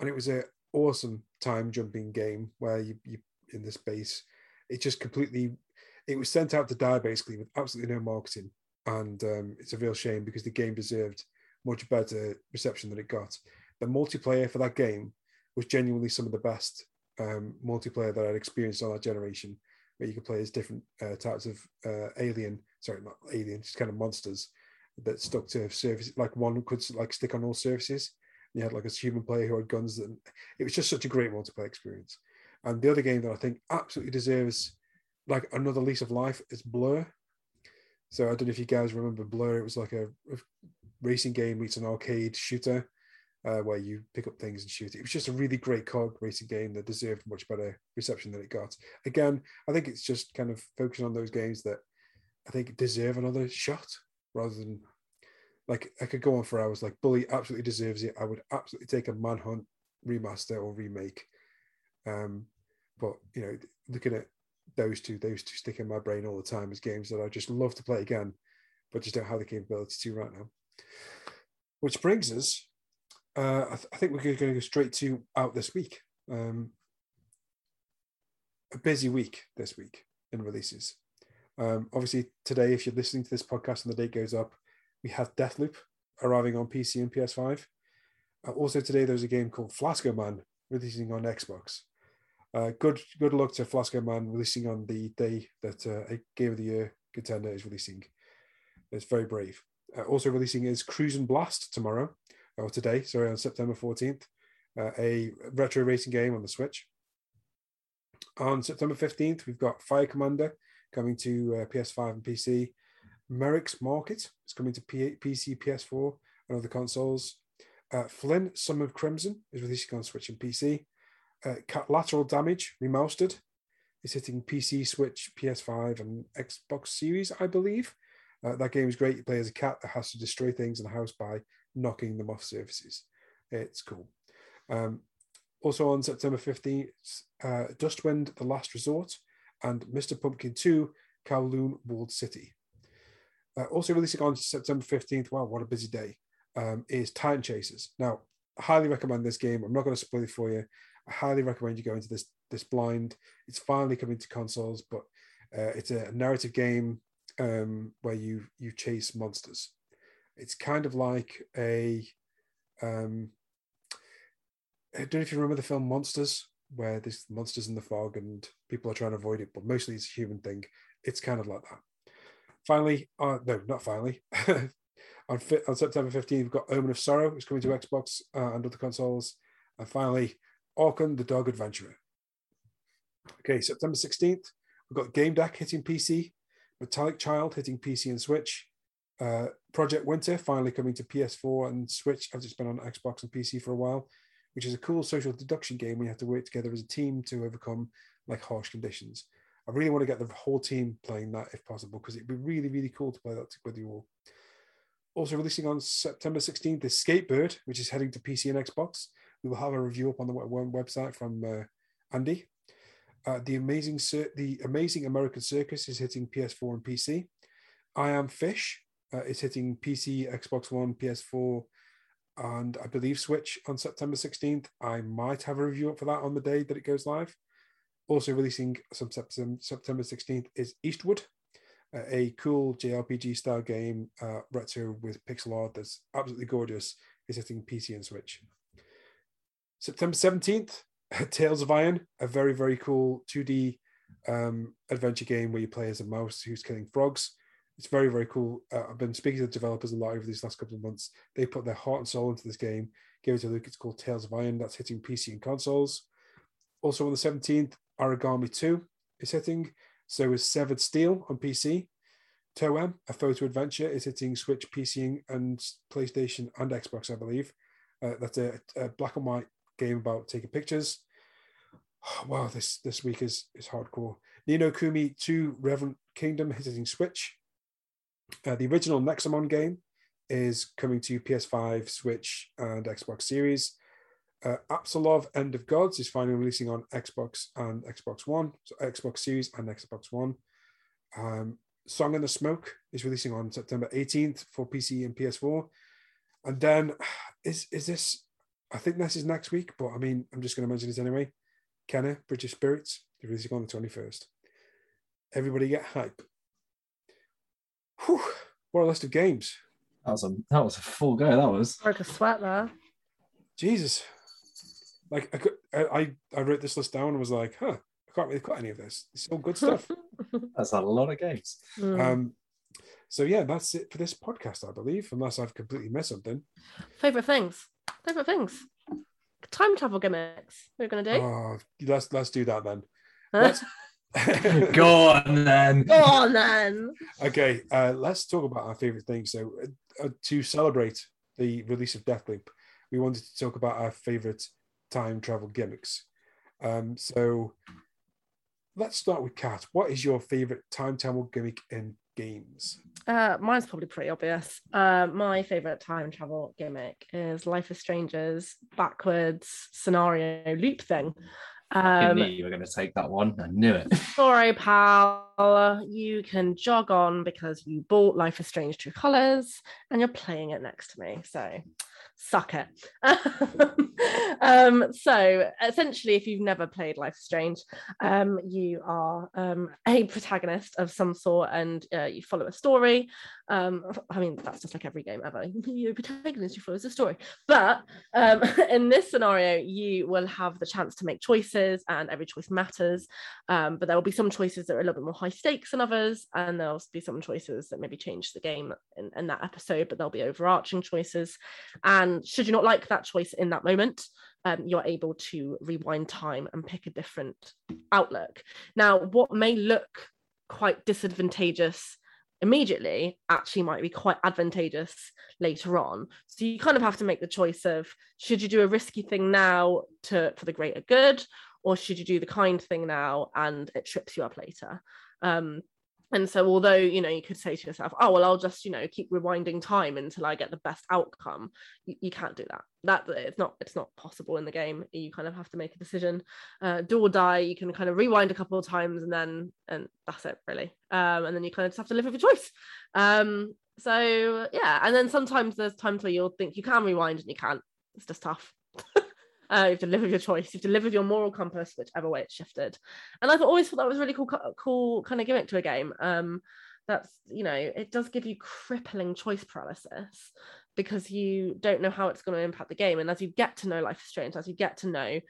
and it was a awesome time jumping game where you you in the space. It just completely. It was sent out to die basically with absolutely no marketing, and um, it's a real shame because the game deserved much better reception than it got. The multiplayer for that game was genuinely some of the best um, multiplayer that I'd experienced on that generation, where you could play as different uh, types of uh, alien, sorry, not alien, just kind of monsters that stuck to surfaces. Like one could like stick on all surfaces. You had like a human player who had guns. And it was just such a great multiplayer experience. And the other game that I think absolutely deserves like another lease of life is Blur. So I don't know if you guys remember Blur. It was like a, a racing game meets an arcade shooter uh, where you pick up things and shoot. It was just a really great cog racing game that deserved much better reception than it got. Again, I think it's just kind of focusing on those games that I think deserve another shot rather than like I could go on for hours. Like Bully absolutely deserves it. I would absolutely take a Manhunt remaster or remake. Um, but you know, looking at those two, those two stick in my brain all the time as games that I just love to play again, but just don't have the capability to right now. Which brings us, uh, I, th- I think we're going to go straight to out this week. Um, a busy week this week in releases. Um, obviously, today, if you're listening to this podcast and the date goes up, we have Deathloop arriving on PC and PS5. Uh, also, today there's a game called Flasco Man releasing on Xbox. Uh, good good luck to Flasco Man releasing on the day that uh, a Game of the Year contender is releasing. It's very brave. Uh, also releasing is Cruis'n Blast tomorrow, or today, sorry, on September 14th, uh, a retro racing game on the Switch. On September 15th, we've got Fire Commander coming to uh, PS5 and PC. Merek's Market is coming to P- PC, PS4, and other consoles. Uh, Flynn, Son of Crimson is releasing on Switch and PC. Uh, Cat Lateral Damage Remastered is hitting PC, Switch, PS5, and Xbox Series, I believe. Uh, that game is great. You play as a cat that has to destroy things in a house by knocking them off surfaces. It's cool. Um, also on September 15th, uh, Dustwind The Last Resort and Mr. Pumpkin 2 Kowloon Walled City. Uh, also releasing on September 15th, wow, what a busy day, um, is Titan Chasers. Now, I highly recommend this game. I'm not going to spoil it for you. I highly recommend you go into this this blind. It's finally coming to consoles, but uh, it's a narrative game um, where you you chase monsters. It's kind of like a um, I don't know if you remember the film Monsters, where there's monsters in the fog and people are trying to avoid it, but mostly it's a human thing. It's kind of like that. Finally, uh, no, not finally. on, fi- on September 15th, we've got Omen of Sorrow. It's coming to Xbox uh, and other consoles. And finally, Orkan the Dog Adventurer. Okay, September 16th, we've got Game Deck hitting PC, Metallic Child hitting PC and Switch, uh, Project Winter finally coming to PS4 and Switch after it's been on Xbox and PC for a while, which is a cool social deduction game where you have to work together as a team to overcome like harsh conditions. I really want to get the whole team playing that if possible because it'd be really, really cool to play that with you all. Also releasing on September 16th is Skatebird, which is heading to PC and Xbox. We will have a review up on the website from uh, Andy. Uh, the amazing the amazing American Circus is hitting PS4 and PC. I Am Fish uh, is hitting PC, Xbox One, PS4, and I believe Switch on September 16th. I might have a review up for that on the day that it goes live. Also releasing some September, September 16th is Eastward, uh, a cool JRPG style game, uh, retro with pixel art that's absolutely gorgeous. Is hitting PC and Switch. September 17th, Tales of Iron, a very, very cool 2D um, adventure game where you play as a mouse who's killing frogs. It's very, very cool. Uh, I've been speaking to developers a lot over these last couple of months. They put their heart and soul into this game. Give it a look. It's called Tales of Iron. That's hitting PC and consoles. Also on the 17th, Origami 2 is hitting. So is Severed Steel on PC. Toem, a photo adventure, is hitting Switch, PC, and PlayStation and Xbox, I believe. Uh, that's a, a black and white game about taking pictures. wow, this this week is is hardcore. Ni Kumi 2 Revenant Kingdom hitting Switch. Uh, the original Nexomon game is coming to PS5, Switch, and Xbox Series. Uh, Absolov End of Gods is finally releasing on Xbox and Xbox One, so Xbox Series and Xbox One. Um, Song in the Smoke is releasing on September 18th for PC and PS4. And then is is this? I think this is next week, but I mean, I'm just going to mention this anyway. Kena, British Spirits, releasing on the 21st. Everybody get hype. Whew, what a list of games. That was a that was a full go. That was. Broke a sweat there. Jesus. Like I, could, I, I I wrote this list down and was like, huh, I can't really cut any of this. It's all good stuff. That's a lot of games. Mm. um, so yeah, that's it for this podcast, I believe, unless I've completely missed something. Favorite things. Favorite things. Time travel gimmicks. We're gonna do. Oh, let's let's do that then. Huh? Let's- Go on then. Go on then. okay, uh, let's talk about our favorite things. So, uh, uh, to celebrate the release of Deathloop, we wanted to talk about our favorite time travel gimmicks. Um, so, let's start with Kat. What is your favorite time travel gimmick in games? Uh, mine's probably pretty obvious. Uh, my favorite time travel gimmick is Life is Stranger's backwards scenario loop thing. I Um, knew you were going to take that one. I knew it. sorry, pal. You can jog on because you bought Life is Strange True Colors and you're playing it next to me. So suck it. um, so essentially, if you've never played Life is Strange, um, you are um, a protagonist of some sort and uh, you follow a story. Um, I mean, that's just like every game ever. You're protagonist, you follow a story. But um, in this scenario, you will have the chance to make choices, and every choice matters. Um, but there will be some choices that are a little bit more high stakes than others, and there'll be some choices that maybe change the game in, in that episode, but there'll be overarching choices. And should you not like that choice in that moment, um, you're able to rewind time and pick a different outlook. Now, what may look quite disadvantageous immediately actually might be quite advantageous later on. So you kind of have to make the choice of should you do a risky thing now to for the greater good, or should you do the kind thing now and it trips you up later? Um, and so although you know you could say to yourself oh well i'll just you know keep rewinding time until i get the best outcome you, you can't do that. That it's not it's not possible in the game. You kind of have to make a decision. Uh, do or die you can kind of rewind a couple of times and then and that's it really. Um, and then you kind of just have to live with your choice. Um, so yeah and then sometimes there's times where you'll think you can rewind and you can't. It's just tough uh, you have to live with your choice. You have to live with your moral compass, whichever way it's shifted. And I've always thought that was really cool, cool kind of gimmick to a game. Um, that's you know, it does give you crippling choice paralysis because you don't know how it's going to impact the game. And as you get to know Life is Strange, as you get to know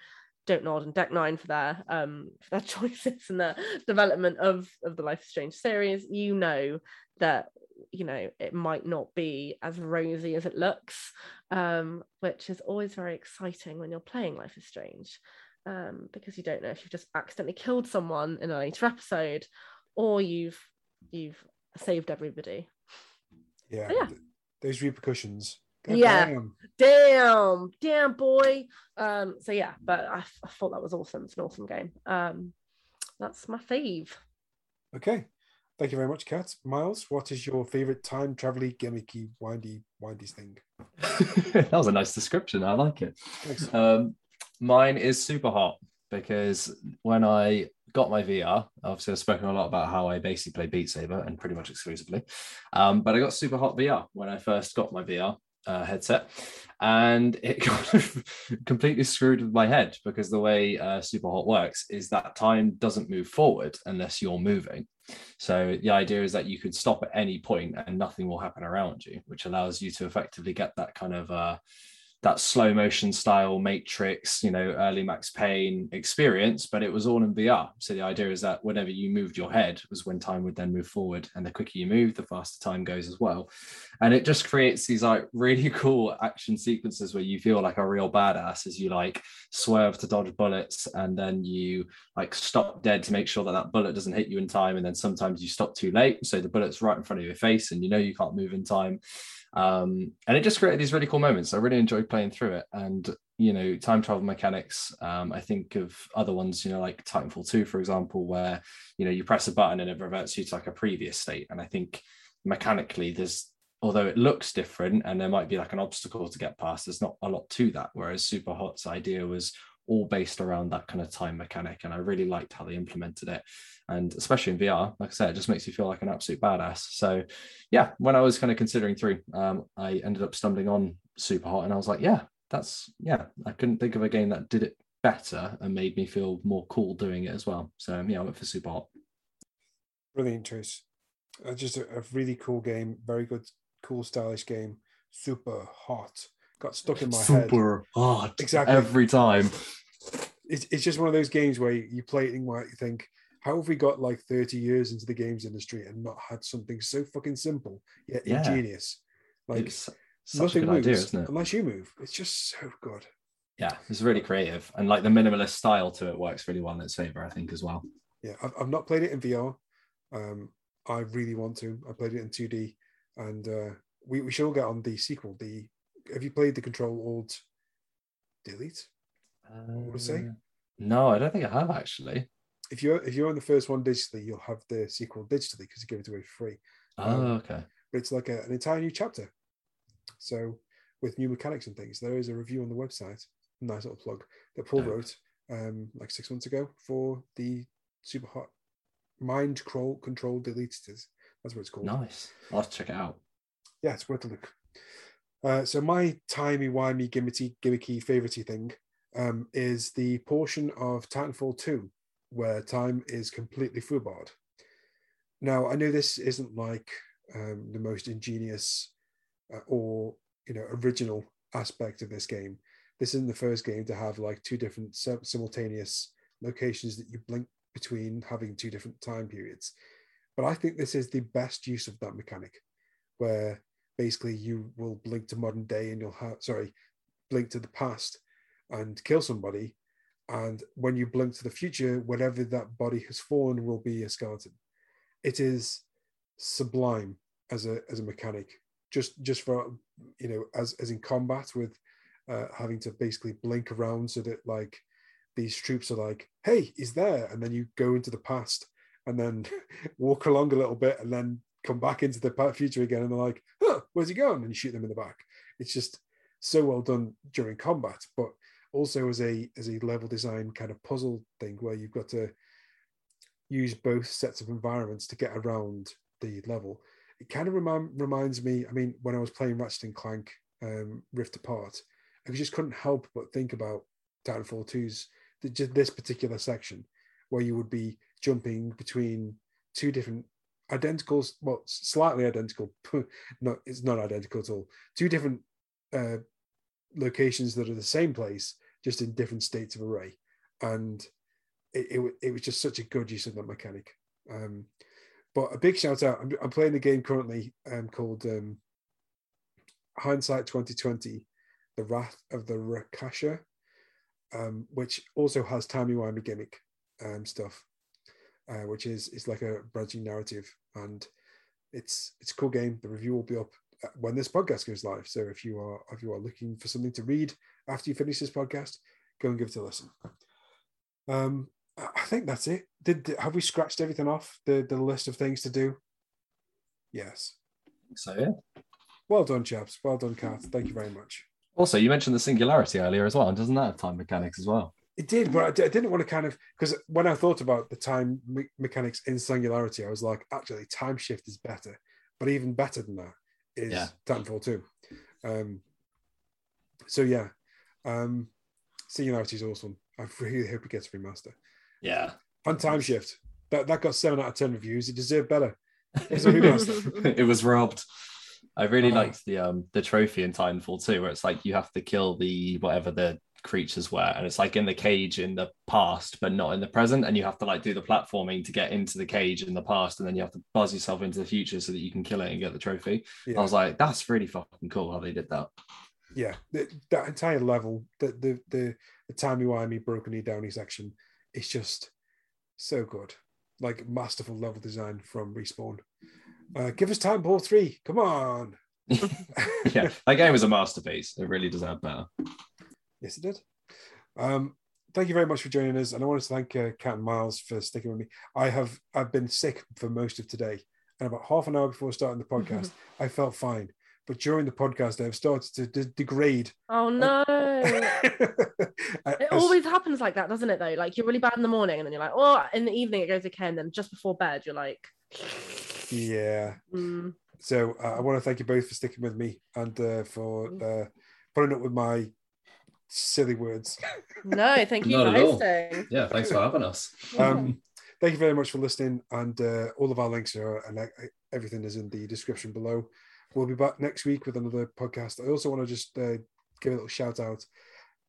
Don't Nod and Deck Nine for their um for their choices and the development of of the Life is Strange series. You know that you know it might not be as rosy as it looks, um, which is always very exciting when you're playing Life is Strange, um, because you don't know if you've just accidentally killed someone in a later episode, or you've you've saved everybody. Yeah, yeah. those repercussions. God Yeah. damn. damn damn boy um so yeah but I, I thought that was awesome it's an awesome game um that's my fave Okay. Thank you very much, Kat. Miles, what is your favorite time travel gimmicky, windy, windy thing? that was a nice description. I like it. Thanks. Um, mine is super hot because when I got my VR, obviously I've spoken a lot about how I basically play Beat Saber and pretty much exclusively. Um, but I got super hot VR when I first got my VR uh, headset, and it kind of completely screwed with my head because the way uh, super hot works is that time doesn't move forward unless you're moving. So the idea is that you could stop at any point and nothing will happen around you, which allows you to effectively get that kind of uh, that slow motion style Matrix, you know, early Max Payne experience, but it was all in VR. So the idea is that whenever you moved your head was when time would then move forward, and the quicker you move, the faster time goes as well. And it just creates these like really cool action sequences where you feel like a real badass as you like swerve to dodge bullets, and then you like stop dead to make sure that that bullet doesn't hit you in time, and then sometimes you stop too late, so the bullet's right in front of your face, and you know you can't move in time um, and it just created these really cool moments. I really enjoyed playing through it, and you know, time travel mechanics. Um, I think of other ones, you know, like Titanfall Two, for example, where you know you press a button and it reverts you to like a previous state. And I think mechanically, there's although it looks different and there might be like an obstacle to get past, there's not a lot to that. Whereas Super Hot's idea was all based around that kind of time mechanic, and I really liked how they implemented it and especially in VR, like I said, it just makes you feel like an absolute badass. So, yeah, when I was kind of considering through, um, I ended up stumbling on Super Hot, and I was like, yeah, that's yeah, I couldn't think of a game that did it better and made me feel more cool doing it as well. So yeah, I went for Super Hot. Brilliant choice. Uh, just a, a really cool game. Very good, cool, stylish game. Super hot. Got stuck in my head. Super hard. Exactly. every time. It's, it's just one of those games where you, play it and you think, how have we got like 30 years into the games industry and not had something so fucking simple yet Yeah. ingenious? Like it's such a nothing good moves idea, isn't it? unless you move. It's just so good. Yeah, it's really creative, and like the minimalist style to it works really well in its favor, I think, as well. Yeah, I've, I've not played it in VR. Um, I really want to. I played it in 2D, and uh, we we should all get on the sequel. The have you played the Control Alt Delete? What to say? Uh, No, I don't think I have actually. If you're if you're on the first one digitally, you'll have the sequel digitally because you give it away for free. Oh, Um, okay. But it's like a, an entire new chapter. So with new mechanics and things, there is a review on the website. Nice little plug that Paul wrote um, like six months ago for the super hot mind control control deleters. That's what it's called. Nice. I'll check it out. yeah, it's worth a look. Uh, so my timey wimey gimmicky gimmicky favoritey thing um, is the portion of Titanfall 2 where time is completely foobarred. Now I know this isn't like um, the most ingenious uh, or you know original aspect of this game. This isn't the first game to have like two different simultaneous locations that you blink between having two different time periods. But I think this is the best use of that mechanic, where basically you will blink to modern day and you'll have sorry, blink to the past and kill somebody. And when you blink to the future, whatever that body has fallen will be a skeleton. It is sublime as a as a mechanic. Just just for you know, as as in combat with uh, having to basically blink around so that like these troops are like, hey, he's there, and then you go into the past and then walk along a little bit and then come back into the future again, and they're like, huh, where's he going? And you shoot them in the back. It's just so well done during combat, but also as a as a level design kind of puzzle thing where you've got to use both sets of environments to get around the level. It kind of remind, reminds me. I mean, when I was playing Ratchet and Clank um, Rift Apart, I just couldn't help but think about Titanfall 2's just this particular section where you would be jumping between two different identical, well, slightly identical. No, it's not identical at all. Two different uh, locations that are the same place, just in different states of array. and it, it, it was just such a good use of that mechanic. Um, but a big shout out! I'm, I'm playing a game currently um, called um, Hindsight 2020: The Wrath of the Rakasha, um, which also has timey wimey gimmick um, stuff, uh, which is it's like a branching narrative, and it's it's a cool game. The review will be up uh, when this podcast goes live. So if you are if you are looking for something to read after you finish this podcast, go and give it a listen. Um, I think that's it. Did have we scratched everything off the the list of things to do? Yes. So yeah. Well done, chaps. Well done, Kat. Thank you very much. Also, you mentioned the singularity earlier as well, and doesn't that have time mechanics as well? It did, but I, didn't want to kind of because when I thought about the time me- mechanics in Singularity, I was like, actually, time shift is better. But even better than that is Yeah. Titanfall 2. Um, so yeah, um, Singularity is awesome. I really hope it gets remastered. Yeah. And time shift that that got seven out of ten reviews. It deserved better. It's a remaster. it was robbed. I really Oh. liked the um the trophy in Titanfall 2, where it's like you have to kill the whatever the creatures were, and it's like in the cage in the past, but not in the present, and you have to like do the platforming to get into the cage in the past, and then you have to buzz yourself into the future so that you can kill it and get the trophy. Yeah. I was like, that's really fucking cool how they did that. yeah, th- that entire level, the the the, the timey wimey broken downy section, is just so good. Like masterful level design from Respawn. Uh, give us Titanfall three. Come on. yeah, that game was a masterpiece. It really deserved better. Yes, it did. Um, thank you very much for joining us, and I want to thank uh, Kat and Miles for sticking with me. I have I've been sick for most of today, and about half an hour before starting the podcast, I felt fine. But during the podcast, I've started to de- degrade. Oh no. it always happens like that, doesn't it? Though, like you're really bad in the morning, and then you're like, oh, in the evening it goes okay, and then just before bed you're like, Yeah. mm, So uh, I want to thank you both for sticking with me and uh, for uh, putting up with my silly words. no, thank you Not for at all. hosting. Yeah, thanks for having us. Um, thank you very much for listening, and uh, all of our links are and uh, everything is in the description below. We'll be back next week with another podcast. I also want to just uh, give a little shout out.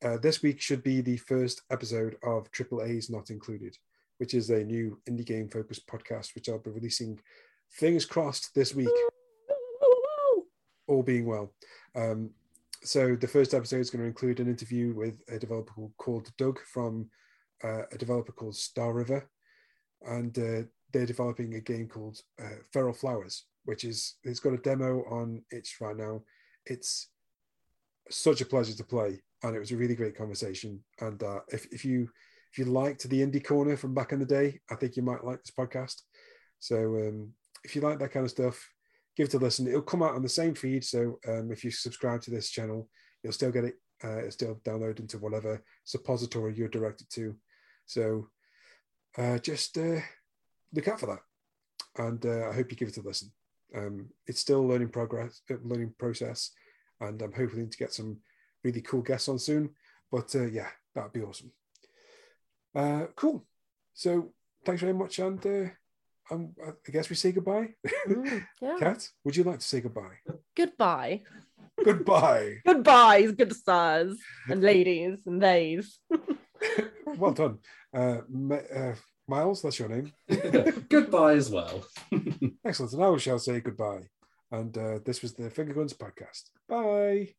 Uh, this week should be the first episode of Triple A's Not Included, which is a new indie game focused podcast, which I'll be releasing. Fingers crossed this week. all being well. Um, so the first episode is going to include an interview with a developer called, Doug from uh, a developer called Star River, and uh, they're developing a game called uh, Feral Flowers, which is it's got a demo on itch right now. It's such a pleasure to play, and it was a really great conversation. And uh, if if you if you liked the indie corner from back in the day, I think you might like this podcast. So um, if you like that kind of stuff, give it a listen. It'll come out on the same feed. So um, if you subscribe to this channel, you'll still get it. Uh, it'll still download into whatever suppository you're directed to. So uh, just uh, look out for that, and uh, I hope you give it a listen. Um, it's still a learning progress, uh, learning process, and I'm hoping to get some really cool guests on soon. But uh, yeah, that'd be awesome. Cool. So thanks very much, and um, I guess we say goodbye. Mm, yeah. Kat, would you like to say goodbye? Goodbye. goodbye. Goodbyes, good sirs and ladies and theys. well done. Uh, Ma- uh, Miles, that's your name. Goodbye as well. Excellent. And I shall say goodbye. And uh, this was the Finger Guns podcast. Bye.